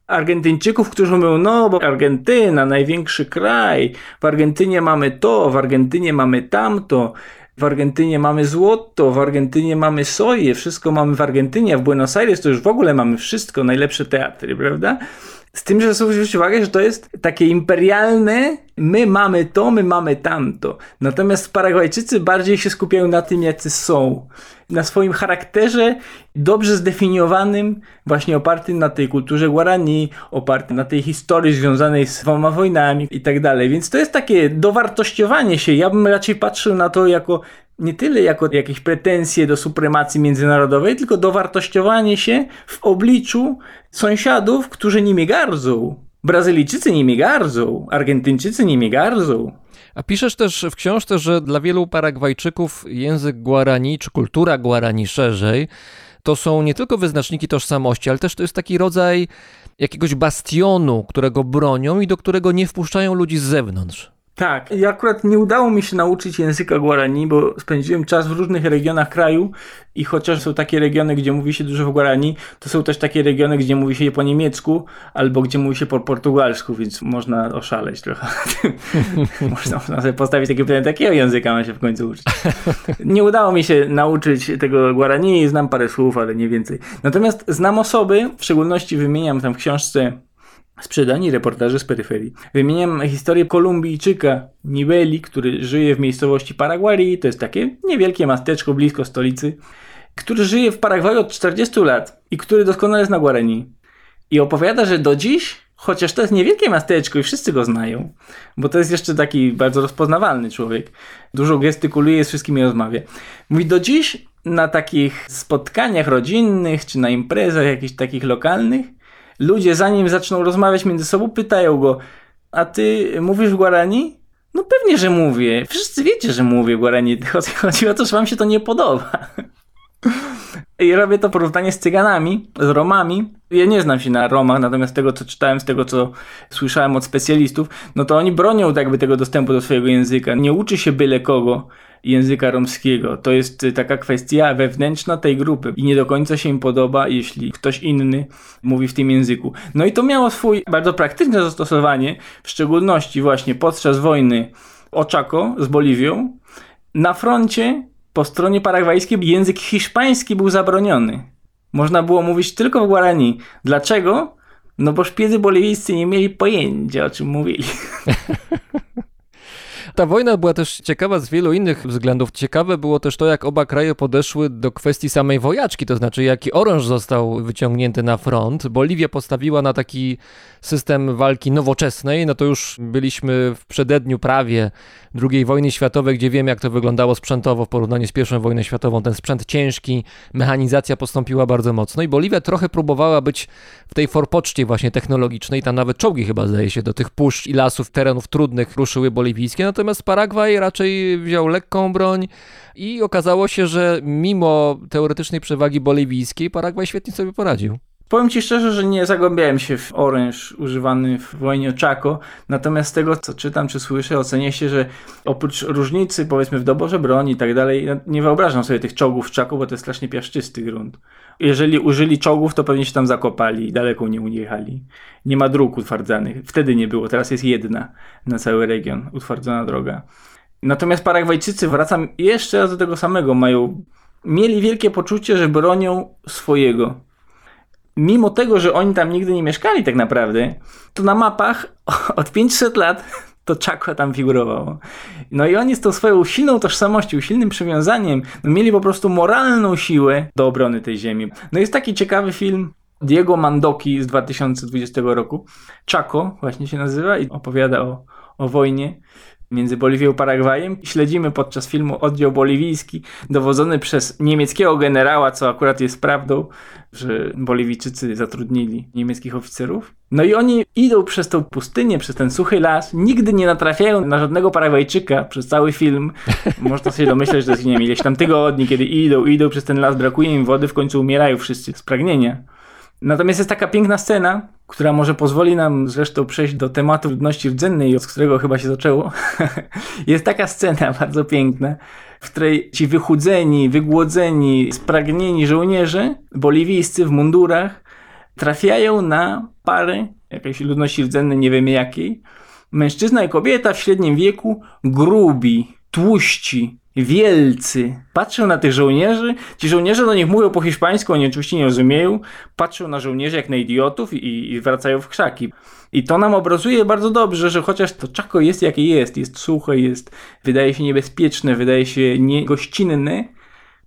Speaker 3: Argentyńczyków, którzy mówią, no bo Argentyna, największy kraj, w Argentynie mamy to, w Argentynie mamy tamto. W Argentynie mamy złoto, w Argentynie mamy soję, wszystko mamy w Argentynie, a w Buenos Aires to już w ogóle mamy wszystko, najlepsze teatry, prawda? Z tym, że zwrócić uwagę, że to jest takie imperialne, my mamy to, my mamy tamto. Natomiast Paragwajczycy bardziej się skupiają na tym, jacy są. Na swoim charakterze dobrze zdefiniowanym, właśnie opartym na tej kulturze Guarani, opartym na tej historii związanej z dwoma wojnami i tak dalej. Więc to jest takie dowartościowanie się. Ja bym raczej patrzył na to jako nie tyle jako jakieś pretensje do supremacji międzynarodowej, tylko dowartościowanie się w obliczu sąsiadów, którzy nimi gardzą. Brazylijczycy nimi gardzą, Argentyńczycy nimi gardzą.
Speaker 1: A piszesz też w książce, że dla wielu Paragwajczyków język Guarani, czy kultura Guarani szerzej, to są nie tylko wyznaczniki tożsamości, ale też to jest taki rodzaj jakiegoś bastionu, którego bronią i do którego nie wpuszczają ludzi z zewnątrz.
Speaker 3: Tak, i akurat nie udało mi się nauczyć języka Guarani, bo spędziłem czas w różnych regionach kraju i chociaż są takie regiony, gdzie mówi się dużo w Guarani, to są też takie regiony, gdzie mówi się po niemiecku albo gdzie mówi się po portugalsku, więc można oszaleć trochę. [laughs] można, można sobie postawić takie pytanie, takiego języka ma się w końcu uczyć. Nie udało mi się nauczyć tego Guarani, znam parę słów, ale nie więcej. Natomiast znam osoby, w szczególności wymieniam tam w książce sprzedań i reportaży z peryferii. Wymieniam historię Kolumbijczyka Nibeli, który żyje w miejscowości Paraguay. To jest takie niewielkie miasteczko blisko stolicy, który żyje w Paragwaju od 40 lat i który doskonale zna Guarani. I opowiada, że do dziś, chociaż to jest niewielkie miasteczko i wszyscy go znają, bo to jest jeszcze taki bardzo rozpoznawalny człowiek, dużo gestykuluje, z wszystkimi rozmawia. Mówi, do dziś na takich spotkaniach rodzinnych czy na imprezach jakichś takich lokalnych ludzie zanim zaczną rozmawiać między sobą, pytają go, a ty mówisz Guarani? No pewnie, że mówię. Wszyscy wiecie, że mówię Guarani. [laughs] Chodzi o to, że wam się to nie podoba. I robię to porównanie z Cyganami, z Romami. Ja nie znam się na Romach, natomiast tego, co czytałem, z tego, co słyszałem od specjalistów, no to oni bronią jakby tego dostępu do swojego języka. Nie uczy się byle kogo języka romskiego. To jest taka kwestia wewnętrzna tej grupy i nie do końca się im podoba, jeśli ktoś inny mówi w tym języku. No i to miało swój bardzo praktyczne zastosowanie, w szczególności właśnie podczas wojny Oczako z Boliwią. Na froncie po stronie paragwajskiej język hiszpański był zabroniony. Można było mówić tylko w Guarani. Dlaczego? No bo szpiedzy boliwijscy nie mieli pojęcia, o czym mówili. [laughs]
Speaker 1: Ta wojna była też ciekawa z wielu innych względów. Ciekawe było też to, jak oba kraje podeszły do kwestii samej wojaczki, to znaczy jaki oręż został wyciągnięty na front. Boliwia postawiła na taki system walki nowoczesnej, no to już byliśmy w przededniu prawie II wojny światowej, gdzie wiem jak to wyglądało sprzętowo w porównaniu z I wojną światową. Ten sprzęt ciężki, mechanizacja postąpiła bardzo mocno i Boliwia trochę próbowała być w tej forpoczcie właśnie technologicznej, tam nawet czołgi chyba zdaje się do tych puszcz i lasów, terenów trudnych ruszyły boliwijskie, natomiast Paragwaj raczej wziął lekką broń i okazało się, że mimo teoretycznej przewagi boliwijskiej Paragwaj świetnie sobie poradził.
Speaker 3: Powiem Ci szczerze, że nie zagłębiałem się w oręż używany w wojnie Chaco, natomiast z tego, co czytam czy słyszę, ocenię się, że oprócz różnicy, powiedzmy, w doborze broni i tak dalej, no, nie wyobrażam sobie tych czołgów w Chaco, bo to jest strasznie piaszczysty grunt. Jeżeli użyli czołgów, to pewnie się tam zakopali i daleko nie ujechali. Nie ma dróg utwardzanych. Wtedy nie było, teraz jest jedna na cały region utwardzona droga. Natomiast Paragwajczycy, wracam jeszcze raz do tego samego, mają, mieli wielkie poczucie, że bronią swojego mimo tego, że oni tam nigdy nie mieszkali tak naprawdę, to na mapach [laughs] od 500 lat to Chaco tam figurowało. No i oni z tą swoją silną tożsamością, silnym przywiązaniem, no mieli po prostu moralną siłę do obrony tej ziemi. No jest taki ciekawy film Diego Mandoki z 2020 roku. Chaco właśnie się nazywa i opowiada o, o wojnie między Boliwią a Paragwajem. Śledzimy podczas filmu oddział boliwijski dowodzony przez niemieckiego generała, co akurat jest prawdą, że Boliwijczycy zatrudnili niemieckich oficerów. No i oni idą przez tą pustynię, przez ten suchy las, nigdy nie natrafiają na żadnego Paragwajczyka przez cały film. Można sobie domyśleć, że nie ileś tam tygodni, kiedy idą, idą przez ten las, brakuje im wody, w końcu umierają wszyscy z pragnienia. Natomiast jest taka piękna scena, która może pozwoli nam zresztą przejść do tematu ludności rdzennej, od którego chyba się zaczęło. [laughs] jest taka scena [laughs] bardzo piękna, w której ci wychudzeni, wygłodzeni, spragnieni żołnierze boliwijscy w mundurach trafiają na parę jakiejś ludności rdzennej, nie wiemy jakiej. Mężczyzna i kobieta w średnim wieku, grubi, tłuści, wielcy. Patrzą na tych żołnierzy. Ci żołnierze do nich mówią po hiszpańsku, oni oczywiście nie rozumieją. Patrzą na żołnierzy jak na idiotów i, i wracają w krzaki. I to nam obrazuje bardzo dobrze, że chociaż to czako jest jakie jest, jest suche, jest, wydaje się niebezpieczne, wydaje się niegościnne,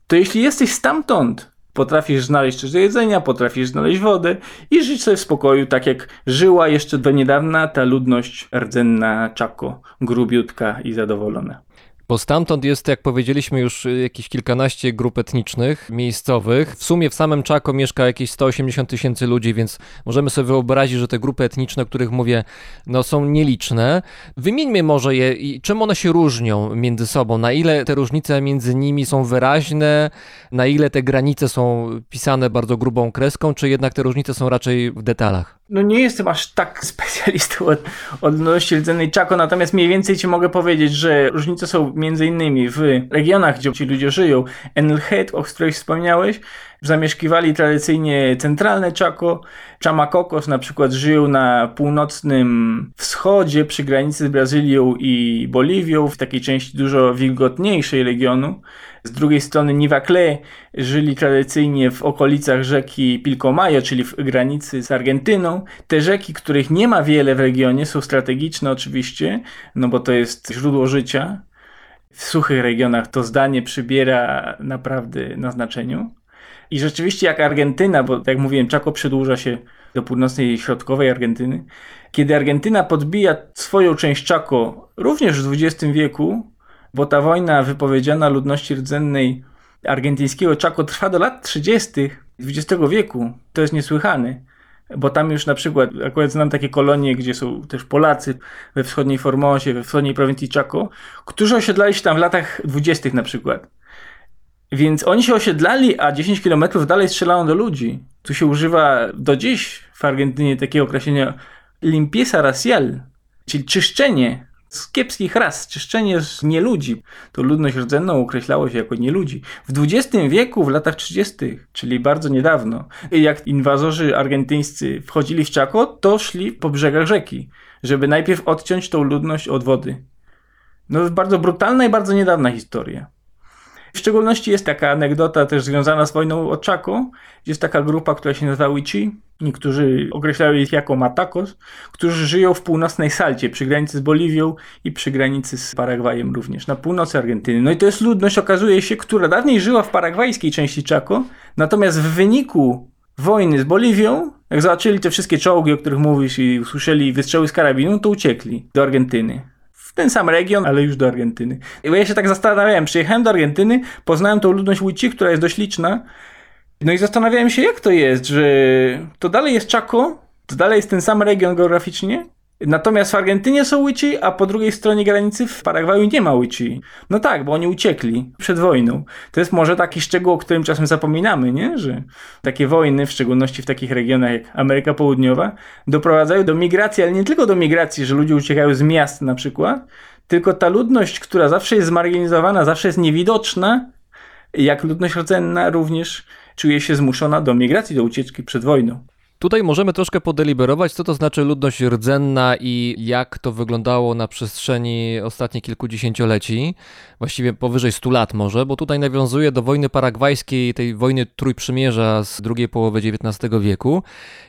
Speaker 3: to jeśli jesteś stamtąd, potrafisz znaleźć coś do jedzenia, potrafisz znaleźć wodę i żyć sobie w spokoju, tak jak żyła jeszcze do niedawna ta ludność rdzenna Czako, grubiutka i zadowolona.
Speaker 1: Bo stamtąd jest, jak powiedzieliśmy, już y, jakieś kilkanaście grup etnicznych, miejscowych. W sumie w samym Czako mieszka jakieś 180 tysięcy ludzi, więc możemy sobie wyobrazić, że te grupy etniczne, o których mówię, no, są nieliczne. Wymieńmy może je i czym one się różnią między sobą, na ile te różnice między nimi są wyraźne, na ile te granice są pisane bardzo grubą kreską, czy jednak te różnice są raczej w detalach?
Speaker 3: No nie jestem aż tak [laughs] specjalistą od, od ludności rdzennej Czako, natomiast mniej więcej ci mogę powiedzieć, że różnice są między innymi w regionach, gdzie ci ludzie żyją. Enelhet, o której wspomniałeś, zamieszkiwali tradycyjnie centralne Chaco. Chamacocos na przykład żyją na północnym wschodzie przy granicy z Brazylią i Boliwią, w takiej części dużo wilgotniejszej regionu. Z drugiej strony Nivacle żyli tradycyjnie w okolicach rzeki Pilcomayo, czyli w granicy z Argentyną. Te rzeki, których nie ma wiele w regionie, są strategiczne oczywiście, no bo to jest źródło życia. W suchych regionach to zdanie przybiera naprawdę na znaczeniu. I rzeczywiście jak Argentyna, bo tak jak mówiłem, Chaco przedłuża się do północnej i środkowej Argentyny. Kiedy Argentyna podbija swoją część Chaco, również w XX wieku, bo ta wojna wypowiedziana ludności rdzennej argentyńskiego Chaco trwa do lat 30. XX wieku. To jest niesłychane. Bo tam już na przykład, akurat znam takie kolonie, gdzie są też Polacy we wschodniej Formosie, we wschodniej prowincji Chaco, którzy osiedlali się tam w latach 20. na przykład. Więc oni się osiedlali, a 10 kilometrów dalej strzelają do ludzi. Tu się używa do dziś w Argentynie takiego określenia limpieza racial, czyli czyszczenie z kiepskich ras, czyszczenie z nieludzi. To ludność rdzenną określało się jako nieludzi. W XX wieku, w latach 30., czyli bardzo niedawno, jak inwazorzy argentyńscy wchodzili w Chaco, to szli po brzegach rzeki, żeby najpierw odciąć tą ludność od wody. No bardzo brutalna i bardzo niedawna historia. W szczególności jest taka anegdota też związana z wojną o Chaco. Jest taka grupa, która się nazywa Wichi. Niektórzy określają ich jako Matacos, którzy żyją w północnej Salcie, przy granicy z Boliwią i przy granicy z Paragwajem również, na północy Argentyny. No i to jest ludność, okazuje się, która dawniej żyła w paragwajskiej części Chaco, natomiast w wyniku wojny z Boliwią, jak zobaczyli te wszystkie czołgi, o których mówisz i usłyszeli wystrzały z karabinu, to uciekli do Argentyny. W ten sam region, ale już do Argentyny. Ja się tak zastanawiałem, przyjechałem do Argentyny, poznałem tą ludność Wichi, która jest dość liczna, no i zastanawiałem się, jak to jest, że to dalej jest Chaco, to dalej jest ten sam region geograficznie, natomiast w Argentynie są Wichi, a po drugiej stronie granicy w Paragwaju nie ma Wichi. No tak, bo oni uciekli przed wojną. To jest może taki szczegół, o którym czasem zapominamy, nie? że takie wojny, w szczególności w takich regionach jak Ameryka Południowa, doprowadzają do migracji, ale nie tylko do migracji, że ludzie uciekają z miast na przykład, tylko ta ludność, która zawsze jest zmarginalizowana, zawsze jest niewidoczna, jak ludność rdzenna również czuje się zmuszona do migracji, do ucieczki przed wojną.
Speaker 1: Tutaj możemy troszkę podeliberować, co to znaczy ludność rdzenna i jak to wyglądało na przestrzeni ostatnich kilkudziesięcioleci, właściwie powyżej 100 lat może, bo tutaj nawiązuje do wojny paragwajskiej, tej wojny Trójprzymierza z drugiej połowy XIX wieku,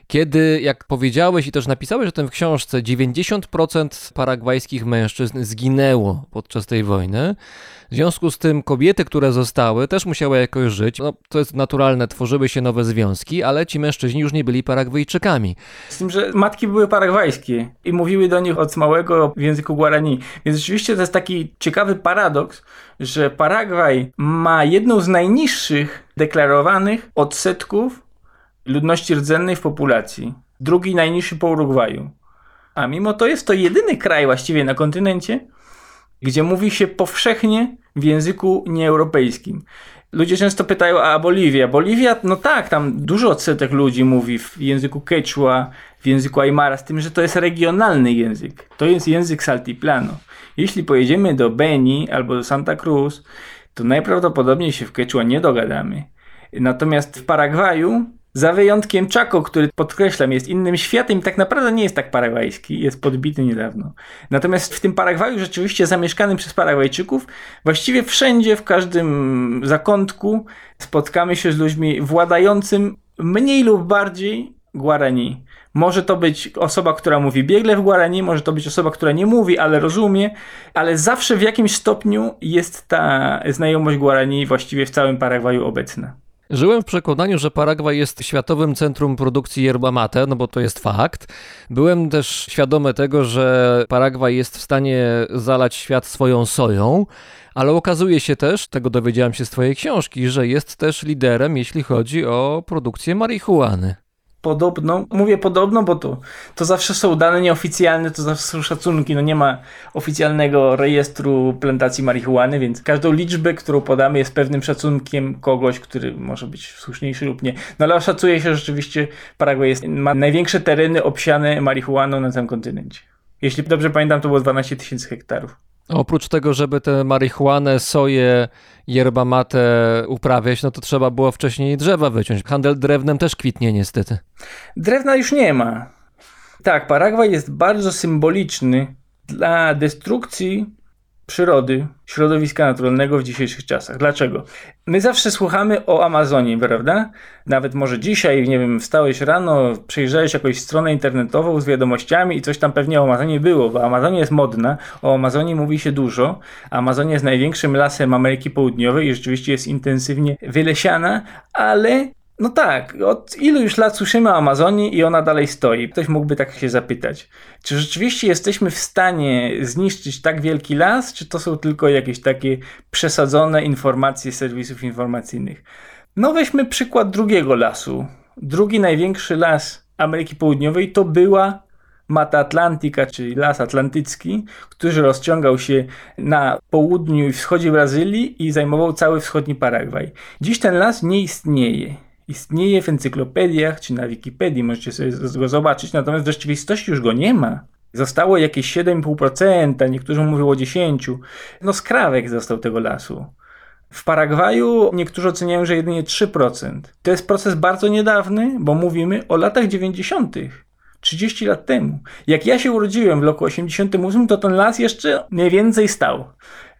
Speaker 1: kiedy, jak powiedziałeś i też napisałeś o tym w książce, 90% paragwajskich mężczyzn zginęło podczas tej wojny. W związku z tym kobiety, które zostały, też musiały jakoś żyć. No, to jest naturalne, tworzyły się nowe związki, ale ci mężczyźni już nie byli Paragwajczykami.
Speaker 3: Z tym, że matki były paragwajskie i mówiły do nich od małego w języku Guarani. Więc rzeczywiście to jest taki ciekawy paradoks, że Paragwaj ma jedną z najniższych deklarowanych odsetków ludności rdzennej w populacji. Drugi najniższy po Urugwaju. A mimo to jest to jedyny kraj właściwie na kontynencie, gdzie mówi się powszechnie w języku nieeuropejskim. Ludzie często pytają, a Boliwia? Boliwia, no tak, tam dużo odsetek ludzi mówi w języku quechua, w języku aymara, z tym, że to jest regionalny język. To jest język saltiplano. Jeśli pojedziemy do Beni albo do Santa Cruz, to najprawdopodobniej się w quechua nie dogadamy. Natomiast w Paragwaju za wyjątkiem Chaco, który podkreślam, jest innym światem i tak naprawdę nie jest tak paragwajski, jest podbity niedawno. Natomiast w tym Paragwaju rzeczywiście zamieszkanym przez Paragwajczyków, właściwie wszędzie, w każdym zakątku spotkamy się z ludźmi władającym mniej lub bardziej Guarani. Może to być osoba, która mówi biegle w Guarani, może to być osoba, która nie mówi, ale rozumie, ale zawsze w jakimś stopniu jest ta znajomość Guarani właściwie w całym Paragwaju obecna.
Speaker 1: Żyłem w przekonaniu, że Paragwaj jest światowym centrum produkcji yerba mate, no bo to jest fakt. Byłem też świadomy tego, że Paragwaj jest w stanie zalać świat swoją soją, ale okazuje się też, tego dowiedziałem się z twojej książki, że jest też liderem, jeśli chodzi o produkcję marihuany
Speaker 3: podobno, mówię podobno, bo to, to zawsze są dane nieoficjalne, to zawsze są szacunki, no nie ma oficjalnego rejestru plantacji marihuany, więc każdą liczbę, którą podamy jest pewnym szacunkiem kogoś, który może być słuszniejszy lub nie. No ale szacuje się, że rzeczywiście Paraguay jest, ma największe tereny obsiane marihuaną na całym kontynencie. Jeśli dobrze pamiętam, to było 12 tysięcy hektarów.
Speaker 1: Oprócz tego, żeby tę marihuanę, soję, yerba mate uprawiać, no to trzeba było wcześniej drzewa wyciąć. Handel drewnem też kwitnie niestety.
Speaker 3: Drewna już nie ma. Tak, Paragwaj jest bardzo symboliczny dla destrukcji przyrody, środowiska naturalnego w dzisiejszych czasach. Dlaczego? My zawsze słuchamy o Amazonie, prawda? Nawet może dzisiaj, nie wiem, wstałeś rano, przejrzałeś jakąś stronę internetową z wiadomościami i coś tam pewnie o Amazonie było, bo Amazonia jest modna, o Amazonii mówi się dużo. Amazonia jest największym lasem Ameryki Południowej i rzeczywiście jest intensywnie wylesiana, ale no tak, od ilu już lat słyszymy o Amazonii i ona dalej stoi? Ktoś mógłby tak się zapytać. Czy rzeczywiście jesteśmy w stanie zniszczyć tak wielki las, czy to są tylko jakieś takie przesadzone informacje serwisów informacyjnych? No weźmy przykład drugiego lasu. Drugi największy las Ameryki Południowej to była Mata Atlantika, czyli las atlantycki, który rozciągał się na południu i wschodzie Brazylii i zajmował cały wschodni Paragwaj. Dziś ten las nie istnieje istnieje w encyklopediach czy na Wikipedii, możecie sobie go zobaczyć, natomiast w rzeczywistości już go nie ma. Zostało jakieś 7,5%, niektórzy mówią o 10%. No skrawek został tego lasu. W Paragwaju niektórzy oceniają, że jedynie 3%. To jest proces bardzo niedawny, bo mówimy o latach 90. 30 lat temu. Jak ja się urodziłem w roku 88, to ten las jeszcze mniej więcej stał.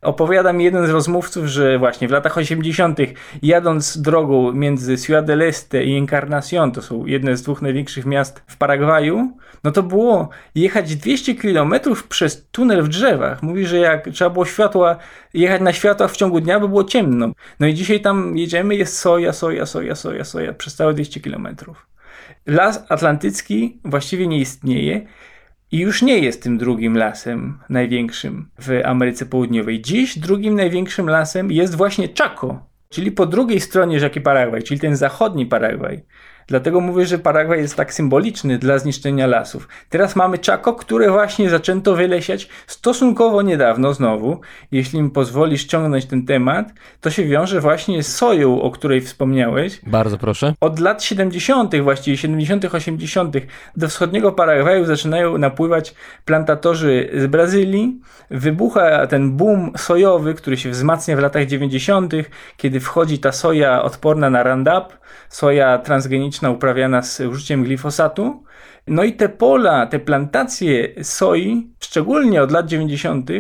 Speaker 3: Opowiada mi jeden z rozmówców, że właśnie w latach 80., jadąc drogą między Ciudad del Este i Encarnación, to są jedne z dwóch największych miast w Paragwaju, no to było jechać 200 km przez tunel w drzewach. Mówi, że jak trzeba było światła, jechać na światłach w ciągu dnia, by było ciemno. No i dzisiaj tam jedziemy, jest soja, soja, soja, soja, soja przez całe 200 km. Las Atlantycki właściwie nie istnieje. I już nie jest tym drugim lasem największym w Ameryce Południowej. Dziś drugim największym lasem jest właśnie Chaco, czyli po drugiej stronie rzeki Paragwaj, czyli ten zachodni Paragwaj. Dlatego mówię, że Paragwaj jest tak symboliczny dla zniszczenia lasów. Teraz mamy Chaco, które właśnie zaczęto wylesiać stosunkowo niedawno znowu. Jeśli mi pozwolisz ciągnąć ten temat, to się wiąże właśnie z soją, o której wspomniałeś.
Speaker 1: Bardzo proszę.
Speaker 3: Od lat 70., właściwie 70., 80., do wschodniego Paragwaju zaczynają napływać plantatorzy z Brazylii. Wybucha ten boom sojowy, który się wzmacnia w latach 90., kiedy wchodzi ta soja odporna na Roundup, soja transgeniczna uprawiana z użyciem glifosatu. No i te pola, te plantacje soi, szczególnie od lat 90.,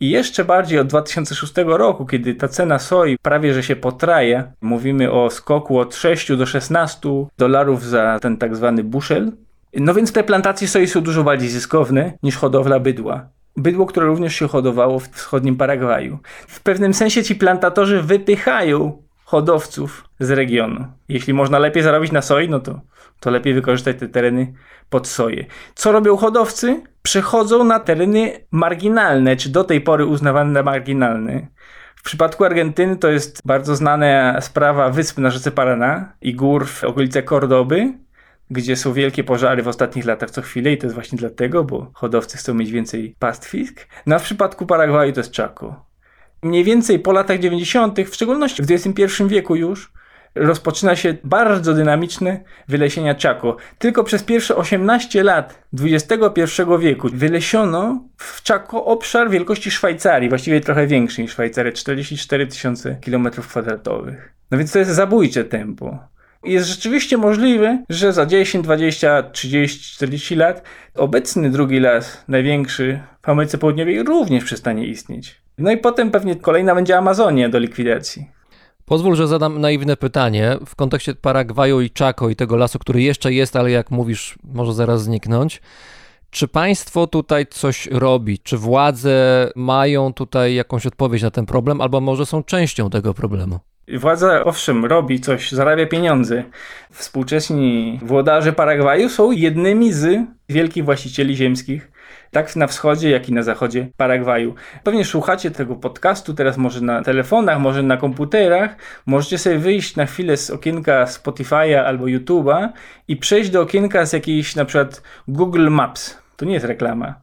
Speaker 3: i jeszcze bardziej od 2006 roku, kiedy ta cena soi prawie że się potraja, mówimy o skoku od 6 do 16 dolarów za ten tak zwany bushel. No więc te plantacje soi są dużo bardziej zyskowne niż hodowla bydła. Bydło, które również się hodowało w wschodnim Paragwaju. W pewnym sensie ci plantatorzy wypychają hodowców z regionu. Jeśli można lepiej zarobić na soi, no to, to lepiej wykorzystać te tereny pod soję. Co robią hodowcy? Przechodzą na tereny marginalne, czy do tej pory uznawane za marginalne. W przypadku Argentyny to jest bardzo znana sprawa wysp na rzece Parana i gór w okolice Kordoby, gdzie są wielkie pożary w ostatnich latach co chwilę i to jest właśnie dlatego, bo hodowcy chcą mieć więcej pastwisk. No a w przypadku Paragwaju to jest Chaco. Mniej więcej po latach 90., w szczególności w XXI wieku już, rozpoczyna się bardzo dynamiczne wylesienia Chaco. Tylko przez pierwsze 18 lat XXI wieku wylesiono w Chaco obszar wielkości Szwajcarii, właściwie trochę większy niż Szwajcaria, 44 tysiące km2. No więc to jest zabójcze tempo. Jest rzeczywiście możliwe, że za 10, 20, 30, 40 lat obecny drugi las, największy w Ameryce Południowej, również przestanie istnieć. No i potem pewnie kolejna będzie Amazonia do likwidacji.
Speaker 1: Pozwól, że zadam naiwne pytanie w kontekście Paragwaju i Chaco i tego lasu, który jeszcze jest, ale jak mówisz, może zaraz zniknąć. Czy państwo tutaj coś robi? Czy władze mają tutaj jakąś odpowiedź na ten problem, albo może są częścią tego problemu?
Speaker 3: Władza owszem robi coś, zarabia pieniądze. Współcześni włodarze Paragwaju są jednymi z wielkich właścicieli ziemskich, tak na wschodzie, jak i na zachodzie Paragwaju. Pewnie słuchacie tego podcastu teraz może na telefonach, może na komputerach. Możecie sobie wyjść na chwilę z okienka Spotify'a albo YouTube'a i przejść do okienka z jakiejś na przykład Google Maps. To nie jest reklama.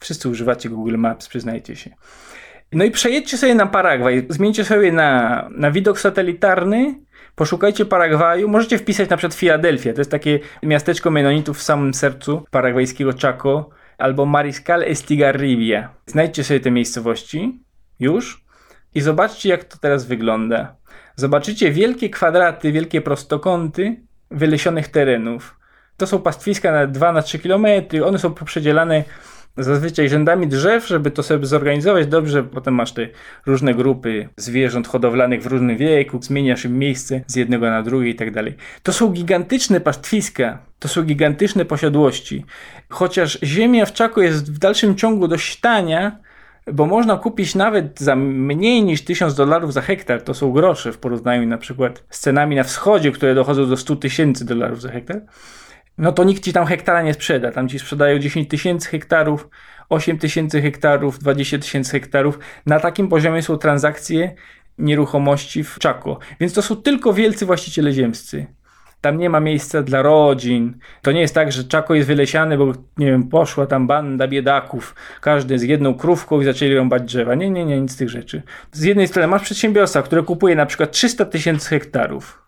Speaker 3: Wszyscy używacie Google Maps, przyznajcie się. No i przejedźcie sobie na Paragwaj, zmieńcie sobie na, na widok satelitarny, poszukajcie Paragwaju, możecie wpisać na przykład Filadelfia, to jest takie miasteczko menonitów w samym sercu paragwajskiego Chaco, albo Mariscal Estigarribia. Znajdźcie sobie te miejscowości już i zobaczcie jak to teraz wygląda. Zobaczycie wielkie kwadraty, wielkie prostokąty wylesionych terenów. To są pastwiska na 2 na 3 km, one są poprzedzielane zazwyczaj rzędami drzew, żeby to sobie zorganizować dobrze. Potem masz te różne grupy zwierząt hodowlanych w różnym wieku, zmieniasz im miejsce z jednego na drugie i tak dalej. To są gigantyczne pastwiska, to są gigantyczne posiadłości. Chociaż ziemia w Czaku jest w dalszym ciągu dość tania, bo można kupić nawet za mniej niż 1000 dolarów za hektar, to są grosze w porównaniu na przykład z cenami na wschodzie, które dochodzą do 100 tysięcy dolarów za hektar no to nikt ci tam hektara nie sprzeda. Tam ci sprzedają 10 tysięcy hektarów, 8 tysięcy hektarów, 20 tysięcy hektarów. Na takim poziomie są transakcje nieruchomości w Czako. Więc to są tylko wielcy właściciele ziemscy. Tam nie ma miejsca dla rodzin. To nie jest tak, że Czako jest wylesiane, bo nie wiem, poszła tam banda biedaków, każdy z jedną krówką i zaczęli rąbać drzewa. Nie, nie, nie, nic z tych rzeczy. Z jednej strony masz przedsiębiorstwa, które kupuje na przykład 300 tysięcy hektarów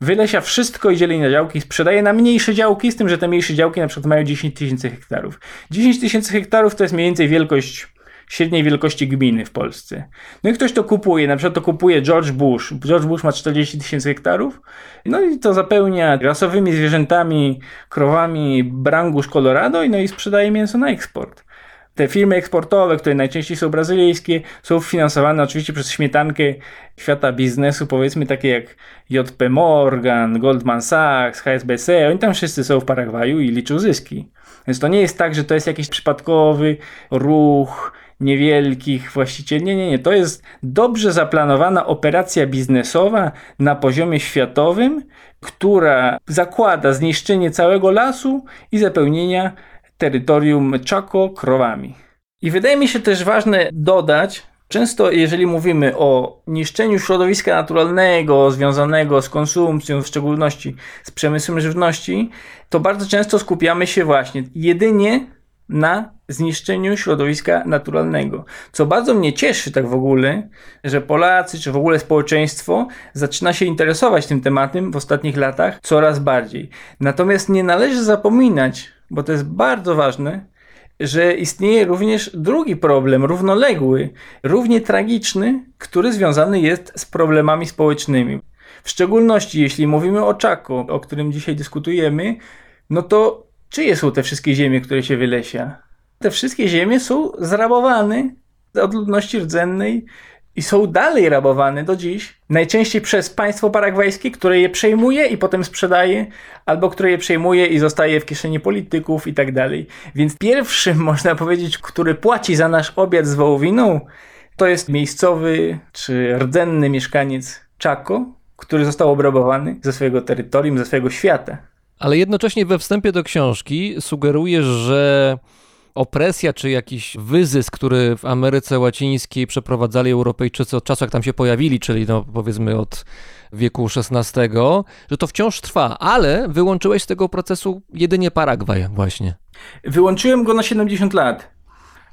Speaker 3: wylesia wszystko i dzieli na działki, sprzedaje na mniejsze działki, z tym, że te mniejsze działki na przykład mają 10 tysięcy hektarów. 10 tysięcy hektarów to jest mniej więcej wielkość średniej wielkości gminy w Polsce. No i ktoś to kupuje, na przykład to kupuje George Bush. George Bush ma 40 tysięcy hektarów, no i to zapełnia rasowymi zwierzętami, krowami brangusz Colorado no i sprzedaje mięso na eksport. Te firmy eksportowe, które najczęściej są brazylijskie, są finansowane oczywiście przez śmietankę świata biznesu, powiedzmy takie jak JP Morgan, Goldman Sachs, HSBC. Oni tam wszyscy są w Paragwaju i liczą zyski. Więc to nie jest tak, że to jest jakiś przypadkowy ruch niewielkich właścicieli. Nie, nie, nie. To jest dobrze zaplanowana operacja biznesowa na poziomie światowym, która zakłada zniszczenie całego lasu i zapełnienia terytorium Chaco krowami. I wydaje mi się też ważne dodać, Często, jeżeli mówimy o niszczeniu środowiska naturalnego związanego z konsumpcją, w szczególności z przemysłem żywności, to bardzo często skupiamy się właśnie jedynie na zniszczeniu środowiska naturalnego. Co bardzo mnie cieszy, tak w ogóle, że Polacy, czy w ogóle społeczeństwo zaczyna się interesować tym tematem w ostatnich latach coraz bardziej. Natomiast nie należy zapominać, bo to jest bardzo ważne, że istnieje również drugi problem, równoległy, równie tragiczny, który związany jest z problemami społecznymi. W szczególności jeśli mówimy o Czako, o którym dzisiaj dyskutujemy, no to czyje są te wszystkie ziemie, które się wylesia? Te wszystkie ziemie są zrabowane od ludności rdzennej i są dalej rabowane do dziś. Najczęściej przez państwo paragwajskie, które je przejmuje i potem sprzedaje, albo które je przejmuje i zostaje w kieszeni polityków i tak dalej. Więc pierwszym, [laughs] można powiedzieć, który płaci za nasz obiad z wołowiną, to jest miejscowy czy rdzenny mieszkaniec Chaco, który został obrabowany ze swojego terytorium, ze swojego świata.
Speaker 1: Ale jednocześnie we wstępie do książki sugerujesz, że opresja czy jakiś wyzysk, który w Ameryce Łacińskiej przeprowadzali Europejczycy od czasu, jak tam się pojawili, czyli no powiedzmy od wieku XVI, że to wciąż trwa, ale wyłączyłeś z tego procesu jedynie Paragwaj właśnie.
Speaker 3: Wyłączyłem go na 70 lat.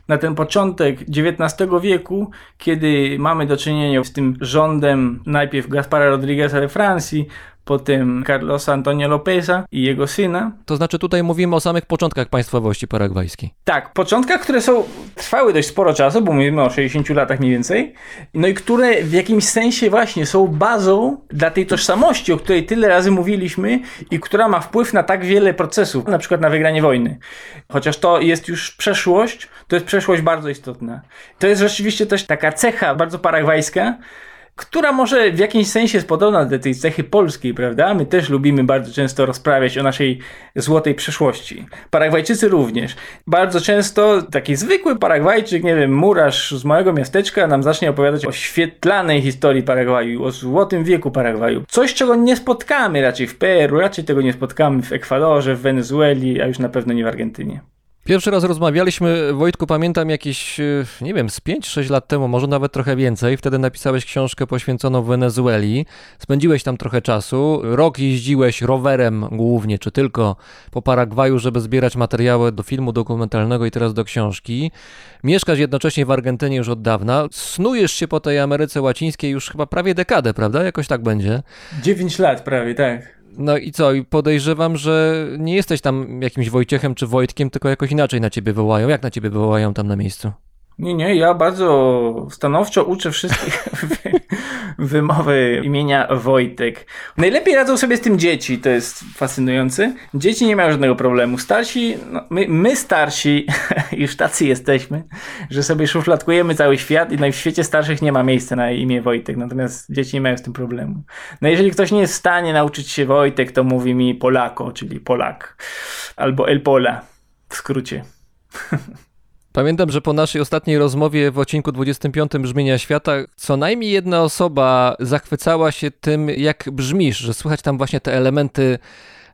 Speaker 3: Na ten początek XIX wieku, kiedy mamy do czynienia z tym rządem najpierw Gaspara Rodrigueza we Francji, potem Carlosa Antonio Lopeza i jego syna.
Speaker 1: To znaczy tutaj mówimy o samych początkach państwowości paragwajskiej.
Speaker 3: Tak, początkach, które są trwały dość sporo czasu, bo mówimy o 60 latach mniej więcej, no i które w jakimś sensie właśnie są bazą dla tej tożsamości, o której tyle razy mówiliśmy i która ma wpływ na tak wiele procesów, na przykład na wygranie wojny. Chociaż to jest już przeszłość, to jest przeszłość bardzo istotna. To jest rzeczywiście też taka cecha bardzo paragwajska, która może w jakimś sensie jest podobna do tej cechy polskiej, prawda? My też lubimy bardzo często rozprawiać o naszej złotej przeszłości. Paragwajczycy również. Bardzo często taki zwykły Paragwajczyk, nie wiem, murarz z małego miasteczka nam zacznie opowiadać o świetlanej historii Paragwaju, o złotym wieku Paragwaju. Coś, czego nie spotkamy raczej w Peru, raczej tego nie spotkamy w Ekwadorze, w Wenezueli, a już na pewno nie w Argentynie.
Speaker 1: Pierwszy raz rozmawialiśmy, Wojtku, pamiętam jakieś, e, nie wiem, z 5-6 lat temu, może nawet trochę więcej. Wtedy napisałeś książkę poświęconą Wenezueli. Spędziłeś tam trochę czasu. Rok jeździłeś rowerem głównie, czy tylko po Paragwaju, żeby zbierać materiały do filmu dokumentalnego i teraz do książki. Mieszkasz jednocześnie w Argentynie już od dawna. Snujesz się po tej Ameryce Łacińskiej już chyba prawie dekadę, prawda? Jakoś tak będzie.
Speaker 3: 9 lat prawie, tak.
Speaker 1: No i co? I podejrzewam, że nie jesteś tam jakimś Wojciechem czy Wojtkiem, tylko jakoś inaczej na ciebie wołają. Jak na ciebie wołają tam na miejscu?
Speaker 3: Nie, nie, ja bardzo stanowczo uczę wszystkich [laughs] wymowy imienia Wojtek. Najlepiej radzą sobie z tym dzieci, to jest fascynujące. Dzieci nie mają żadnego problemu. Starsi, no, my, my starsi, [laughs] już tacy jesteśmy, że sobie szufladkujemy cały świat i no w świecie starszych nie ma miejsca na imię Wojtek, natomiast dzieci nie mają z tym problemu. No jeżeli ktoś nie jest w stanie nauczyć się Wojtek, to mówi mi Polako, czyli Polak, albo El Pola, w skrócie. [laughs]
Speaker 1: Pamiętam, że po naszej ostatniej rozmowie w odcinku 25 Brzmienia Świata co najmniej jedna osoba zachwycała się tym, jak brzmisz, że słychać tam właśnie te elementy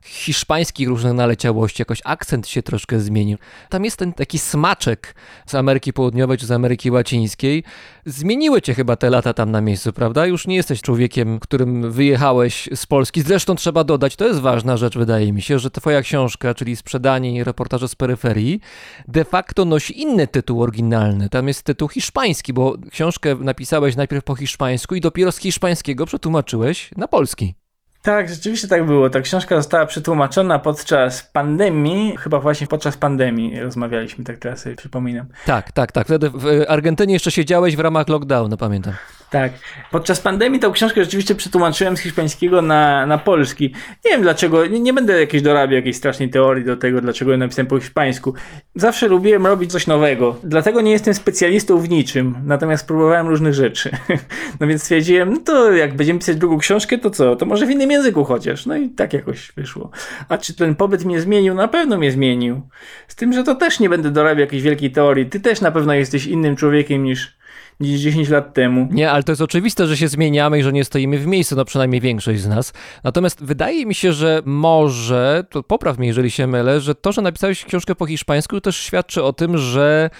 Speaker 1: hiszpańskich różnych naleciałości, jakoś akcent się troszkę zmienił. Tam jest ten taki smaczek z Ameryki Południowej czy z Ameryki Łacińskiej. Zmieniły cię chyba te lata tam na miejscu, prawda? Już nie jesteś człowiekiem, którym wyjechałeś z Polski. Zresztą trzeba dodać, to jest ważna rzecz, wydaje mi się, że twoja książka, czyli Sprzedanie i reportaże z peryferii, de facto nosi inny tytuł oryginalny. Tam jest tytuł hiszpański, bo książkę napisałeś najpierw po hiszpańsku i dopiero z hiszpańskiego przetłumaczyłeś na polski.
Speaker 3: Tak, rzeczywiście tak było. Ta książka została przetłumaczona podczas pandemii, chyba właśnie podczas pandemii rozmawialiśmy, tak teraz sobie przypominam.
Speaker 1: Tak, tak, tak. Wtedy w Argentynie jeszcze siedziałeś w ramach lockdownu, pamiętam.
Speaker 3: Tak. Podczas pandemii tą książkę rzeczywiście przetłumaczyłem z hiszpańskiego na, na polski. Nie wiem dlaczego, nie, nie będę jakiejś dorabiał jakiejś strasznej teorii do tego, dlaczego ją napisałem po hiszpańsku. Zawsze lubiłem robić coś nowego. Dlatego nie jestem specjalistą w niczym, natomiast próbowałem różnych rzeczy. [laughs] No więc stwierdziłem, no to jak będziemy pisać drugą książkę, to co? To może w innym języku chociaż. No i tak jakoś wyszło. A czy ten pobyt mnie zmienił? Na pewno mnie zmienił. Z tym, że to też nie będę dorabiał jakiejś wielkiej teorii. Ty też na pewno jesteś innym człowiekiem niż niż 10 lat temu.
Speaker 1: Nie, ale to jest oczywiste, że się zmieniamy i że nie stoimy w miejscu, no przynajmniej większość z nas. Natomiast wydaje mi się, że może, to popraw mnie, jeżeli się mylę, że to, że napisałeś książkę po hiszpańsku, też świadczy o tym, że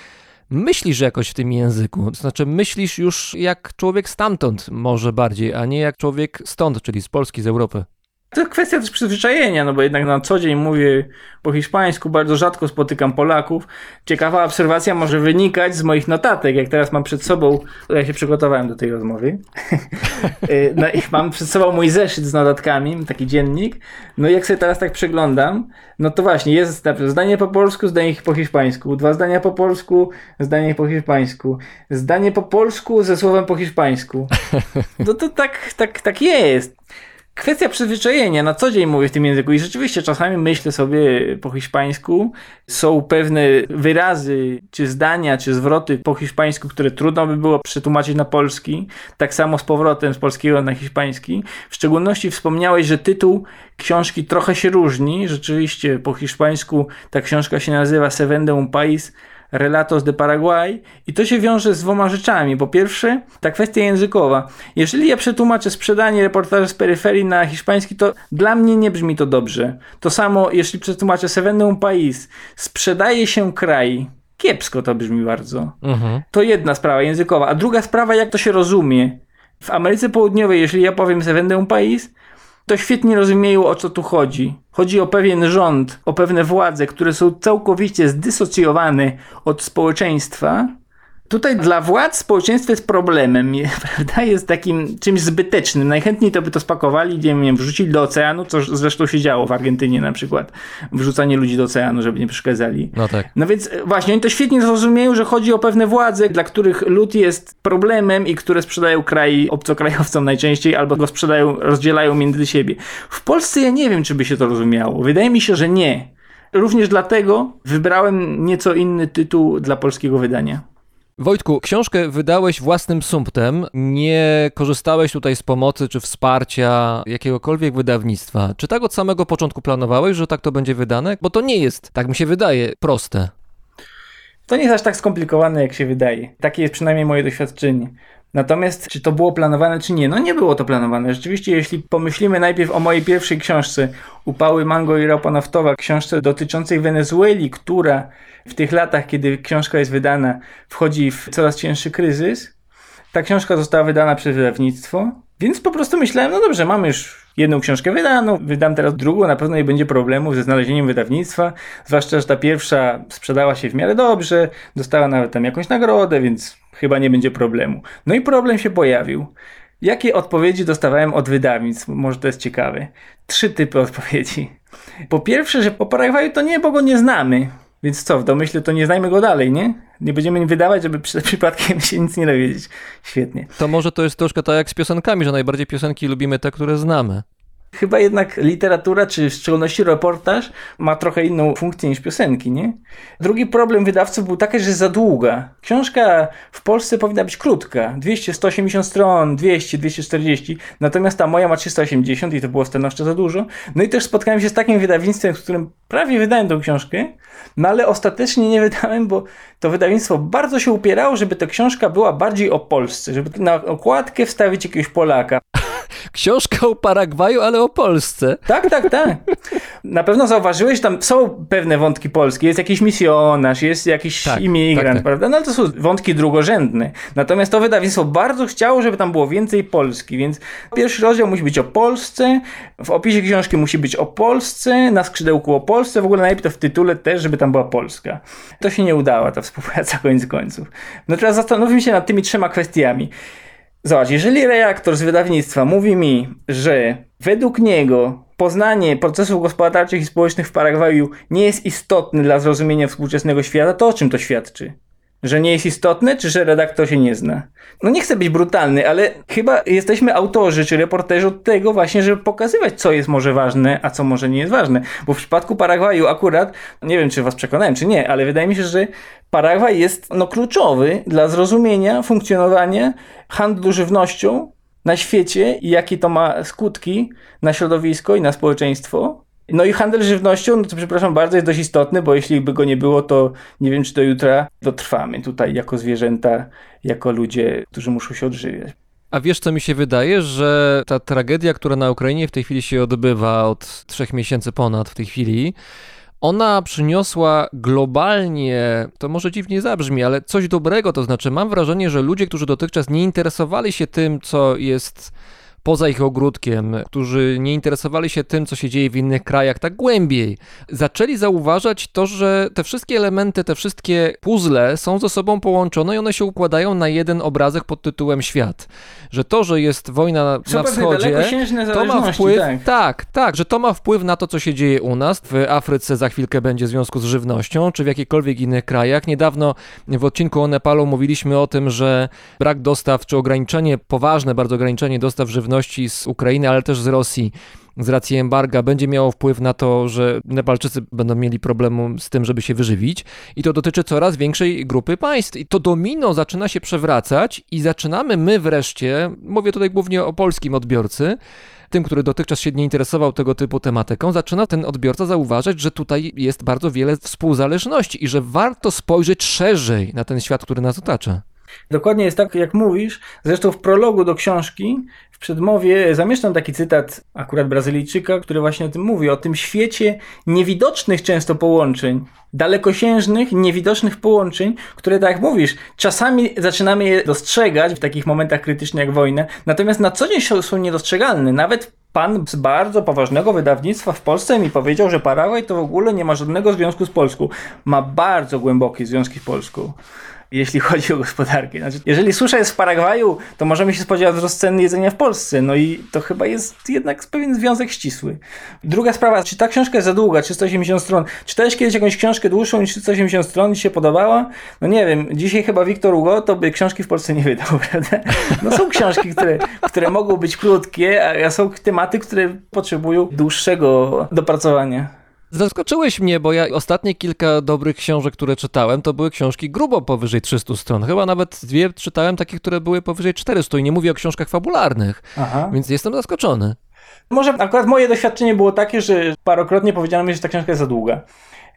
Speaker 1: myślisz jakoś w tym języku. To znaczy, myślisz już jak człowiek stamtąd, może bardziej, a nie jak człowiek stąd, czyli z Polski, z Europy.
Speaker 3: To kwestia też przyzwyczajenia, no bo jednak na co dzień mówię po hiszpańsku, bardzo rzadko spotykam Polaków. Ciekawa obserwacja może wynikać z moich notatek, jak teraz mam przed sobą, ja się przygotowałem do tej rozmowy, [laughs] no i mam przed sobą mój zeszyt z notatkami, taki dziennik, no i jak sobie teraz tak przeglądam, no to właśnie jest zdanie po polsku, zdanie po hiszpańsku, dwa zdania po polsku, zdanie po hiszpańsku, zdanie po polsku ze słowem po hiszpańsku. No to tak, tak, tak jest. Kwestia przyzwyczajenia. Na co dzień mówię w tym języku i rzeczywiście czasami myślę sobie po hiszpańsku. Są pewne wyrazy, czy zdania, czy zwroty po hiszpańsku, które trudno by było przetłumaczyć na polski. Tak samo z powrotem z polskiego na hiszpański. W szczególności wspomniałeś, że tytuł książki trochę się różni. Rzeczywiście po hiszpańsku ta książka się nazywa Se vende un país Relatos de Paraguay i to się wiąże z dwoma rzeczami. Po pierwsze, ta kwestia językowa. Jeżeli ja przetłumaczę sprzedanie reportażu z peryferii na hiszpański, to dla mnie nie brzmi to dobrze. To samo, jeśli przetłumaczę Sevenne un país, sprzedaje się kraj. Kiepsko to brzmi bardzo. Mhm. To jedna sprawa językowa. A druga sprawa, jak to się rozumie. W Ameryce Południowej, jeżeli ja powiem Sevenne un país, to świetnie rozumieją o co tu chodzi. Chodzi o pewien rząd, o pewne władze, które są całkowicie zdysocjowane od społeczeństwa Tutaj dla władz społeczeństwo jest problemem, [laughs] prawda? Jest takim czymś zbytecznym. Najchętniej to by to spakowali, nie wiem, wrzucili do oceanu, co zresztą się działo w Argentynie na przykład. Wrzucanie ludzi do oceanu, żeby nie przeszkadzali.
Speaker 1: No tak.
Speaker 3: No więc e, właśnie, oni to świetnie zrozumieją, że chodzi o pewne władze, dla których lud jest problemem i które sprzedają kraj obcokrajowcom najczęściej, albo go sprzedają, rozdzielają między siebie. W Polsce ja nie wiem, czy by się to rozumiało. Wydaje mi się, że nie. Również dlatego wybrałem nieco inny tytuł dla polskiego wydania.
Speaker 1: Wojtku, książkę wydałeś własnym sumptem, nie korzystałeś tutaj z pomocy czy wsparcia jakiegokolwiek wydawnictwa. Czy tak od samego początku planowałeś, że tak to będzie wydane? Bo to nie jest, tak mi się wydaje, proste.
Speaker 3: To nie jest aż tak skomplikowane, jak się wydaje. Takie jest przynajmniej moje doświadczenie. Natomiast czy to było planowane, czy nie? No nie było to planowane. Rzeczywiście, jeśli pomyślimy najpierw o mojej pierwszej książce, Upały Mango i Ropa Naftowa, książce dotyczącej Wenezueli, która w tych latach, kiedy książka jest wydana, wchodzi w coraz cięższy kryzys. Ta książka została wydana przez wydawnictwo, więc po prostu myślałem, no dobrze, mamy już jedną książkę wydaną, wydam teraz drugą, na pewno nie będzie problemu ze znalezieniem wydawnictwa, zwłaszcza, że ta pierwsza sprzedała się w miarę dobrze, dostała nawet tam jakąś nagrodę, więc chyba nie będzie problemu. No i problem się pojawił. Jakie odpowiedzi dostawałem od wydawnictw? Może to jest ciekawe. Trzy typy odpowiedzi. Po pierwsze, że po Paragwaju to nie, bo go nie znamy. Więc co, w domyśle to nie znajmy go dalej, nie? Nie będziemy wydawać, żeby przy, [laughs] przypadkiem się nic nie dowiedzieć. Świetnie.
Speaker 1: To może to jest troszkę tak jak z piosenkami, że najbardziej piosenki lubimy te, które znamy.
Speaker 3: Chyba jednak literatura, czy w szczególności reportaż, ma trochę inną funkcję niż piosenki, nie? Drugi problem wydawców był taki, że za długa. Książka w Polsce powinna być krótka. 200, 180 stron, 200, 240. Natomiast ta moja ma 380 i to było stanowczo za dużo. No i też spotkałem się z takim wydawnictwem, w którym prawie wydałem tą książkę, no ale ostatecznie nie wydałem, bo to wydawnictwo bardzo się upierało, żeby ta książka była bardziej o Polsce, żeby na okładkę wstawić jakiegoś Polaka.
Speaker 1: Książka o Paragwaju, ale o Polsce.
Speaker 3: Tak, tak, tak. Na pewno zauważyłeś, że tam są pewne wątki polskie. Jest jakiś misjonarz, jest jakiś tak, imigrant, tak, tak. prawda? No ale to są wątki drugorzędne. Natomiast to wydawnictwo bardzo chciało, żeby tam było więcej Polski, więc pierwszy rozdział musi być o Polsce, w opisie książki musi być o Polsce, na skrzydełku o Polsce, w ogóle najlepiej to w tytule też, żeby tam była Polska. To się nie udała, ta współpraca [laughs] koniec końców. No teraz zastanówmy się nad tymi trzema kwestiami. Zobacz, jeżeli reaktor z wydawnictwa mówi mi, że według niego poznanie procesów gospodarczych i społecznych w Paragwaju nie jest istotne dla zrozumienia współczesnego świata, to o czym to świadczy? Że nie jest istotne, czy że redaktor się nie zna? No nie chcę być brutalny, ale chyba jesteśmy autorzy, czy reporterzy od tego właśnie, żeby pokazywać, co jest może ważne, a co może nie jest ważne. Bo w przypadku Paragwaju akurat, nie wiem, czy was przekonałem, czy nie, ale wydaje mi się, że Paragwaj jest no, kluczowy dla zrozumienia funkcjonowania handlu żywnością na świecie i jakie to ma skutki na środowisko i na społeczeństwo. No i handel żywnością, no to przepraszam bardzo, jest dość istotny, bo jeśli by go nie było, to nie wiem, czy do jutra dotrwamy tutaj jako zwierzęta, jako ludzie, którzy muszą się odżywiać.
Speaker 1: A wiesz, co mi się wydaje, że ta tragedia, która na Ukrainie w tej chwili się odbywa od trzech miesięcy ponad w tej chwili, ona przyniosła globalnie, to może dziwnie zabrzmi, ale coś dobrego, to znaczy mam wrażenie, że ludzie, którzy dotychczas nie interesowali się tym, co jest poza ich ogródkiem, którzy nie interesowali się tym, co się dzieje w innych krajach tak głębiej, zaczęli zauważać to, że te wszystkie elementy, te wszystkie puzzle są ze sobą połączone i one się układają na jeden obrazek pod tytułem świat. Że to, że jest wojna
Speaker 3: Są
Speaker 1: na wschodzie, to ma wpływ,
Speaker 3: tak.
Speaker 1: tak, tak, że to ma wpływ na to, co się dzieje u nas. W Afryce za chwilkę będzie w związku z żywnością, czy w jakichkolwiek innych krajach. Niedawno w odcinku o Nepalu mówiliśmy o tym, że brak dostaw, czy ograniczenie, poważne bardzo ograniczenie dostaw żywności z Ukrainy, ale też z Rosji z racji embarga będzie miało wpływ na to, że Nepalczycy będą mieli problemu z tym, żeby się wyżywić i to dotyczy coraz większej grupy państw. I to domino zaczyna się przewracać i zaczynamy my wreszcie, mówię tutaj głównie o polskim odbiorcy, tym, który dotychczas się nie interesował tego typu tematyką, zaczyna ten odbiorca zauważać, że tutaj jest bardzo wiele współzależności i że warto spojrzeć szerzej na ten świat, który nas otacza.
Speaker 3: Dokładnie jest tak, jak mówisz. Zresztą w prologu do książki, przedmowie, zamieszczam taki cytat akurat Brazylijczyka, który właśnie o tym mówi, o tym świecie niewidocznych często połączeń, dalekosiężnych, niewidocznych połączeń, które, tak jak mówisz, czasami zaczynamy je dostrzegać w takich momentach krytycznych jak wojna, natomiast na co dzień są, niedostrzegalne. Nawet pan z bardzo poważnego wydawnictwa w Polsce mi powiedział, że Paragwaj to w ogóle nie ma żadnego związku z Polską. Ma bardzo głębokie związki z Polską jeśli [laughs] chodzi o gospodarkę. Znaczy, jeżeli susza jest w Paragwaju, to możemy się spodziewać wzrost cen jedzenia w Polsce. No i to chyba jest jednak pewien związek ścisły. Druga sprawa, czy ta książka jest za długa, 380 stron? Czytałeś kiedyś jakąś książkę dłuższą niż 380 stron i się podobała? No nie wiem, dzisiaj chyba Wiktor Hugo to by książki w Polsce nie wydał, [laughs] prawda? No są książki, które, które mogą być krótkie, a są tematy, które potrzebują dłuższego dopracowania.
Speaker 1: Zaskoczyłeś mnie, bo ja ostatnie kilka dobrych książek, które czytałem, to były książki grubo powyżej 300 stron. Chyba nawet dwie czytałem takie, które były powyżej 400 i nie mówię o książkach fabularnych,
Speaker 3: Aha.
Speaker 1: więc jestem zaskoczony.
Speaker 3: Może akurat moje doświadczenie było takie, że parokrotnie powiedziano mi, że ta książka jest za długa.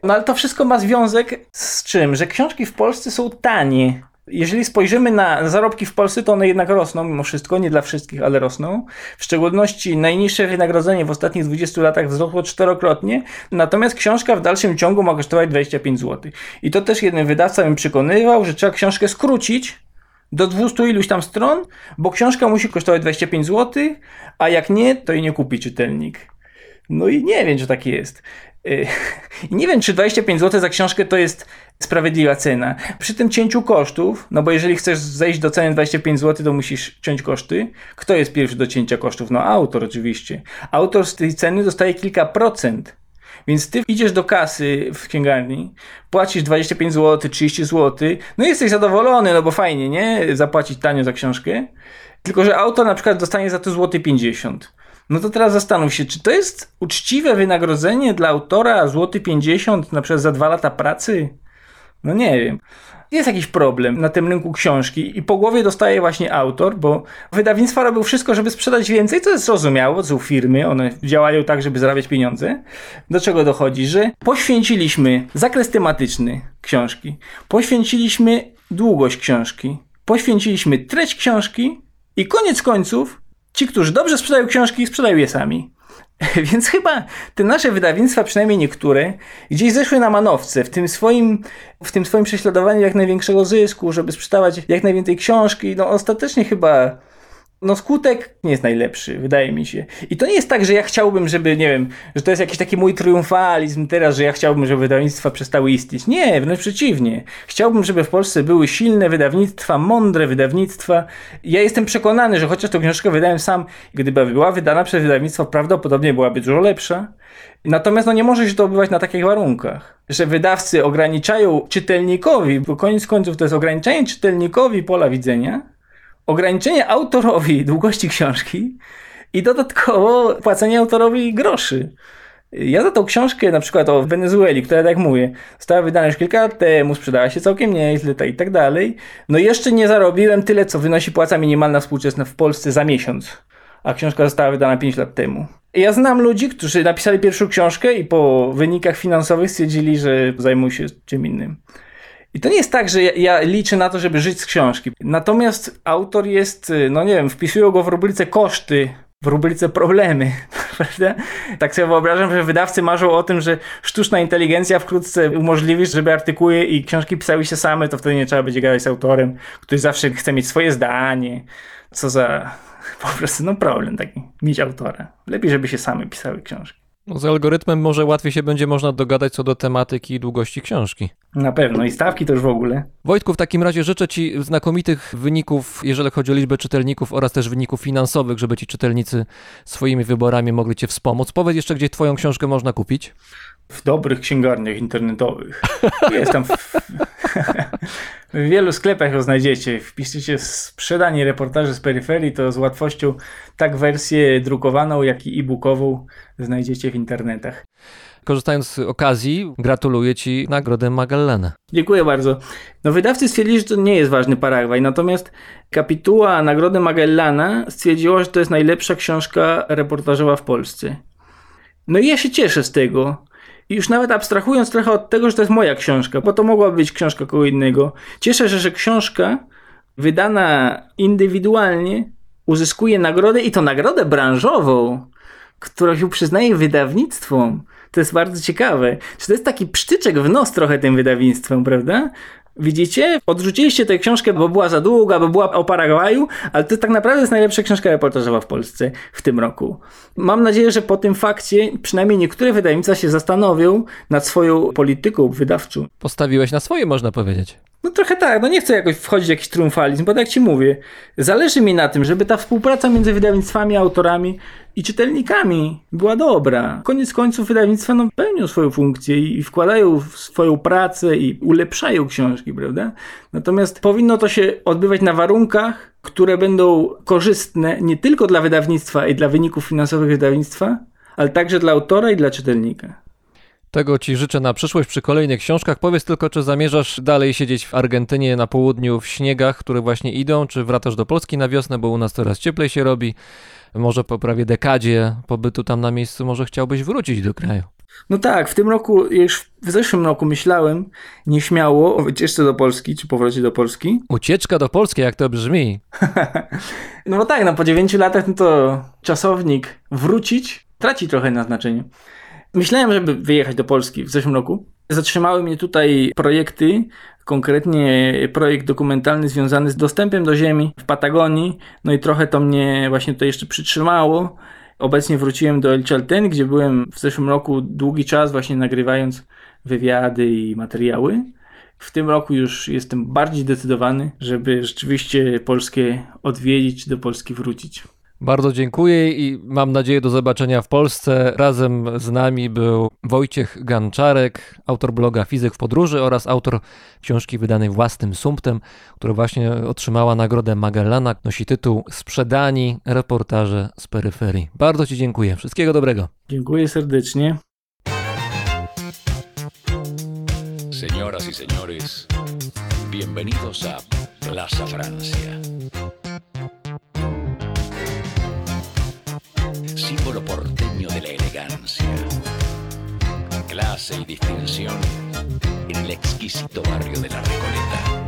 Speaker 3: No ale to wszystko ma związek z czym? Że książki w Polsce są tanie. Jeżeli spojrzymy na zarobki w Polsce, to one jednak rosną mimo wszystko, nie dla wszystkich, ale rosną. W szczególności najniższe wynagrodzenie w ostatnich 20 latach wzrosło czterokrotnie, natomiast książka w dalszym ciągu ma kosztować 25 zł. I to też jeden wydawca mi przekonywał, że trzeba książkę skrócić do 200 iluś tam stron, bo książka musi kosztować 25 zł, a jak nie, to jej nie kupi czytelnik. No i nie wiem, czy tak jest. Yy, [laughs] I nie wiem, czy 25 zł za książkę to jest sprawiedliwa cena. Przy tym cięciu kosztów, no bo jeżeli chcesz zejść do ceny 25 zł, to musisz ciąć koszty. Kto jest pierwszy do cięcia kosztów? No autor oczywiście. Autor z tej ceny dostaje kilka procent. Więc ty idziesz do kasy w księgarni, płacisz 25 zł, 30 zł, no i jesteś zadowolony, no bo fajnie, nie? Zapłacić tanio za książkę. Tylko, że autor na przykład dostanie za to złoty 50. No to teraz zastanów się, czy to jest uczciwe wynagrodzenie dla autora złoty 50 na przykład za dwa lata pracy? No nie wiem. Jest jakiś problem na tym rynku książki i po głowie dostaje właśnie autor, bo wydawnictwa robią wszystko, żeby sprzedać więcej, co jest zrozumiałe, są firmy, one działają tak, żeby zarabiać pieniądze. Do czego dochodzi, że poświęciliśmy zakres tematyczny książki, poświęciliśmy długość książki, poświęciliśmy treść książki i koniec końców ci, którzy dobrze sprzedają książki, sprzedają je sami. [laughs] Więc chyba te nasze wydawnictwa, przynajmniej niektóre, gdzieś zeszły na manowce w tym swoim, w tym swoim prześladowaniu jak największego zysku, żeby sprzedawać jak najwięcej książki. No ostatecznie chyba no skutek nie jest najlepszy, wydaje mi się. I to nie jest tak, że ja chciałbym, żeby, nie wiem, że to jest jakiś taki mój triumfalizm teraz, że ja chciałbym, żeby wydawnictwa przestały istnieć. Nie, wręcz przeciwnie. Chciałbym, żeby w Polsce były silne wydawnictwa, mądre wydawnictwa. Ja jestem przekonany, że chociaż tę książkę wydałem sam, gdyby była wydana przez wydawnictwo, prawdopodobnie byłaby dużo lepsza. Natomiast no nie może się to odbywać na takich warunkach, że wydawcy ograniczają czytelnikowi, bo koniec końców to jest ograniczanie czytelnikowi pola widzenia, ograniczenie autorowi długości książki i dodatkowo płacenie autorowi groszy. Ja za tą książkę, na przykład o Wenezueli, która, tak mówię, została wydana już kilka lat temu, sprzedała się całkiem nieźle i tak dalej, no jeszcze nie zarobiłem tyle, co wynosi płaca minimalna współczesna w Polsce za miesiąc, a książka została wydana 5 lat temu. Ja znam ludzi, którzy napisali pierwszą książkę i po wynikach finansowych stwierdzili, że zajmują się czym innym. I to nie jest tak, że ja, ja, liczę na to, żeby żyć z książki. Natomiast autor jest, no nie wiem, wpisują go w rubryce koszty, w rubryce problemy, [laughs] prawda? Tak sobie wyobrażam, że wydawcy marzą o tym, że sztuczna inteligencja wkrótce umożliwi, żeby artykuły i książki pisały się same, to wtedy nie trzeba będzie gadać z autorem, który zawsze chce mieć swoje zdanie. Co za [laughs] po prostu no problem taki, mieć autora. Lepiej, żeby się same pisały książki.
Speaker 1: No z algorytmem może łatwiej się będzie można dogadać co do tematyki i długości książki.
Speaker 3: Na pewno i stawki już w ogóle.
Speaker 1: Wojtku, w takim razie życzę Ci znakomitych wyników, jeżeli chodzi o liczbę czytelników oraz też wyników finansowych, żeby ci czytelnicy swoimi wyborami mogli Cię wspomóc. Powiedz jeszcze, gdzie Twoją książkę można kupić?
Speaker 3: W dobrych księgarniach internetowych. Jest tam w, w wielu sklepach ją znajdziecie. Wpiszcie sprzedanie reportaży z peryferii, to z łatwością tak wersję drukowaną, jak i e-bookową znajdziecie w internetach.
Speaker 1: Korzystając z okazji, gratuluję Ci nagrodę Magellana.
Speaker 3: Dziękuję bardzo. No wydawcy stwierdzili, że to nie jest ważny Paragwaj, natomiast kapituła Nagrody Magellana stwierdziła, że to jest najlepsza książka reportażowa w Polsce. No i ja się cieszę z tego. I już nawet abstrahując trochę od tego, że to jest moja książka, bo to mogłaby być książka kogo innego. Cieszę się, że książka wydana indywidualnie uzyskuje nagrodę i to nagrodę branżową, którą się przyznaje wydawnictwom. To jest bardzo ciekawe. Czy to jest taki psztyczek w nos trochę tym wydawnictwem, prawda? Widzicie? Odrzuciliście tę książkę, bo była za długa, bo była o Paragwaju, ale to tak naprawdę jest najlepsza książka reportażowa w Polsce w tym roku. Mam nadzieję, że po tym fakcie przynajmniej niektóre wydawnictwa się zastanowią nad swoją polityką wydawczą.
Speaker 1: Postawiłeś na swoje, można powiedzieć.
Speaker 3: No trochę tak, no nie chcę jakoś wchodzić w jakiś triumfalizm, bo tak jak ci mówię, zależy mi na tym, żeby ta współpraca między wydawnictwami, autorami i czytelnikami była dobra. Koniec końców wydawnictwa no, pełnią swoją funkcję i wkładają w swoją pracę i ulepszają książki, prawda? Natomiast powinno to się odbywać na warunkach, które będą korzystne nie tylko dla wydawnictwa i dla wyników finansowych wydawnictwa, ale także dla autora i dla czytelnika.
Speaker 1: Tego Ci życzę na przyszłość przy kolejnych książkach. Powiedz tylko, czy zamierzasz dalej siedzieć w Argentynie na południu w śniegach, które właśnie idą, czy wracasz do Polski na wiosnę, bo u nas coraz cieplej się robi. Może po prawie dekadzie pobytu tam na miejscu, może chciałbyś wrócić do kraju.
Speaker 3: No tak, w tym roku, już w zeszłym roku myślałem nieśmiało o wycieczce do Polski, czy powrocie do Polski.
Speaker 1: Ucieczka do Polski, jak to brzmi. [laughs]
Speaker 3: no tak, no po dziewięciu latach no to czasownik wrócić traci trochę na znaczeniu. Myślałem, żeby wyjechać do Polski w zeszłym roku. Zatrzymały mnie tutaj projekty, konkretnie projekt dokumentalny związany z dostępem do ziemi w Patagonii. No i trochę to mnie właśnie tutaj jeszcze przytrzymało. Obecnie wróciłem do El Chalten, gdzie byłem w zeszłym roku długi czas właśnie nagrywając wywiady i materiały. W tym roku już jestem bardziej zdecydowany, żeby rzeczywiście Polskę odwiedzić, do Polski wrócić.
Speaker 1: Bardzo dziękuję i mam nadzieję do zobaczenia w Polsce. Razem z nami był Wojciech Ganczarek, autor bloga Fizyk w Podróży oraz autor książki wydanej własnym sumptem, która właśnie otrzymała nagrodę Magellana. Nosi tytuł Sprzedani reportaże z peryferii. Bardzo Ci dziękuję. Wszystkiego dobrego.
Speaker 3: Dziękuję serdecznie.
Speaker 4: Señoras y señores, bienvenidos a Plaza Francia. Porteño de la elegancia, clase y distinción en el exquisito barrio de la Recoleta.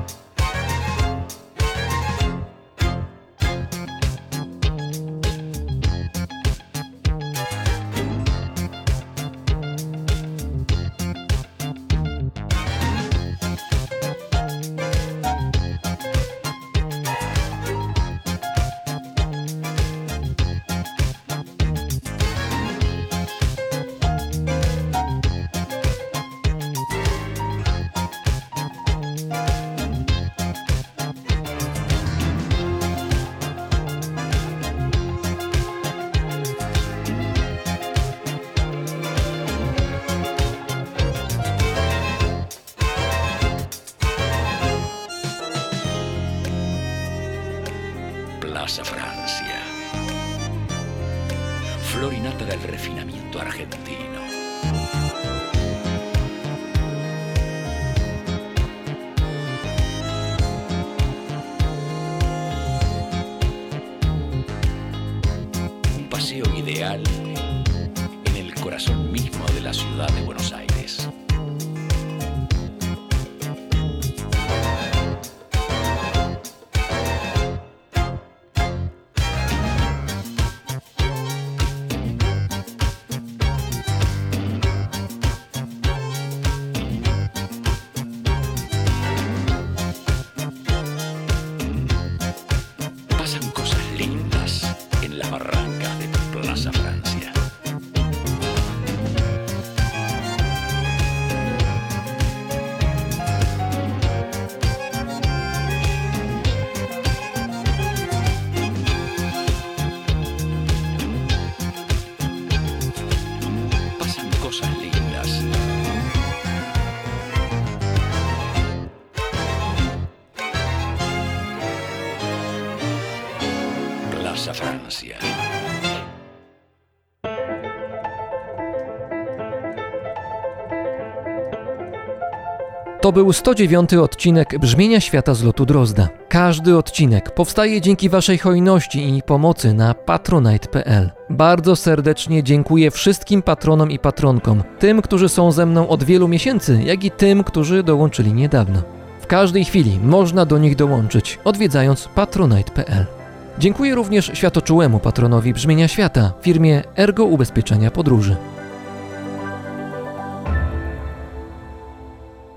Speaker 1: To był 109 odcinek Brzmienia Świata z lotu Drozda. Każdy odcinek powstaje dzięki Waszej hojności i pomocy na patronite.pl. Bardzo serdecznie dziękuję wszystkim patronom i patronkom, tym, którzy są ze mną od wielu miesięcy, jak i tym, którzy dołączyli niedawno. W każdej chwili można do nich dołączyć, odwiedzając patronite.pl. Dziękuję również światoczułemu patronowi Brzmienia Świata, firmie Ergo Ubezpieczenia Podróży.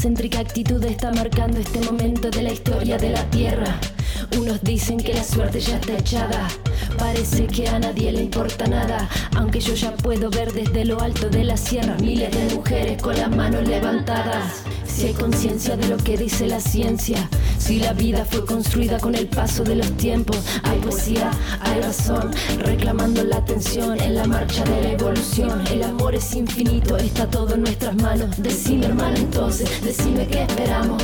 Speaker 5: Una antropocéntrica actitud está marcando este momento de la historia de la Tierra. Unos dicen que la suerte ya está echada. Parece que a nadie le importa nada, aunque yo ya puedo ver desde lo alto de la sierra miles de mujeres con las manos levantadas. Si hay conciencia de lo que dice la ciencia, si la vida fue construida con el paso de los tiempos, hay poesía, hay razón, reclamando la atención en la marcha de la evolución. El amor es infinito, está todo en nuestras manos. Decime hermano entonces, decime qué esperamos.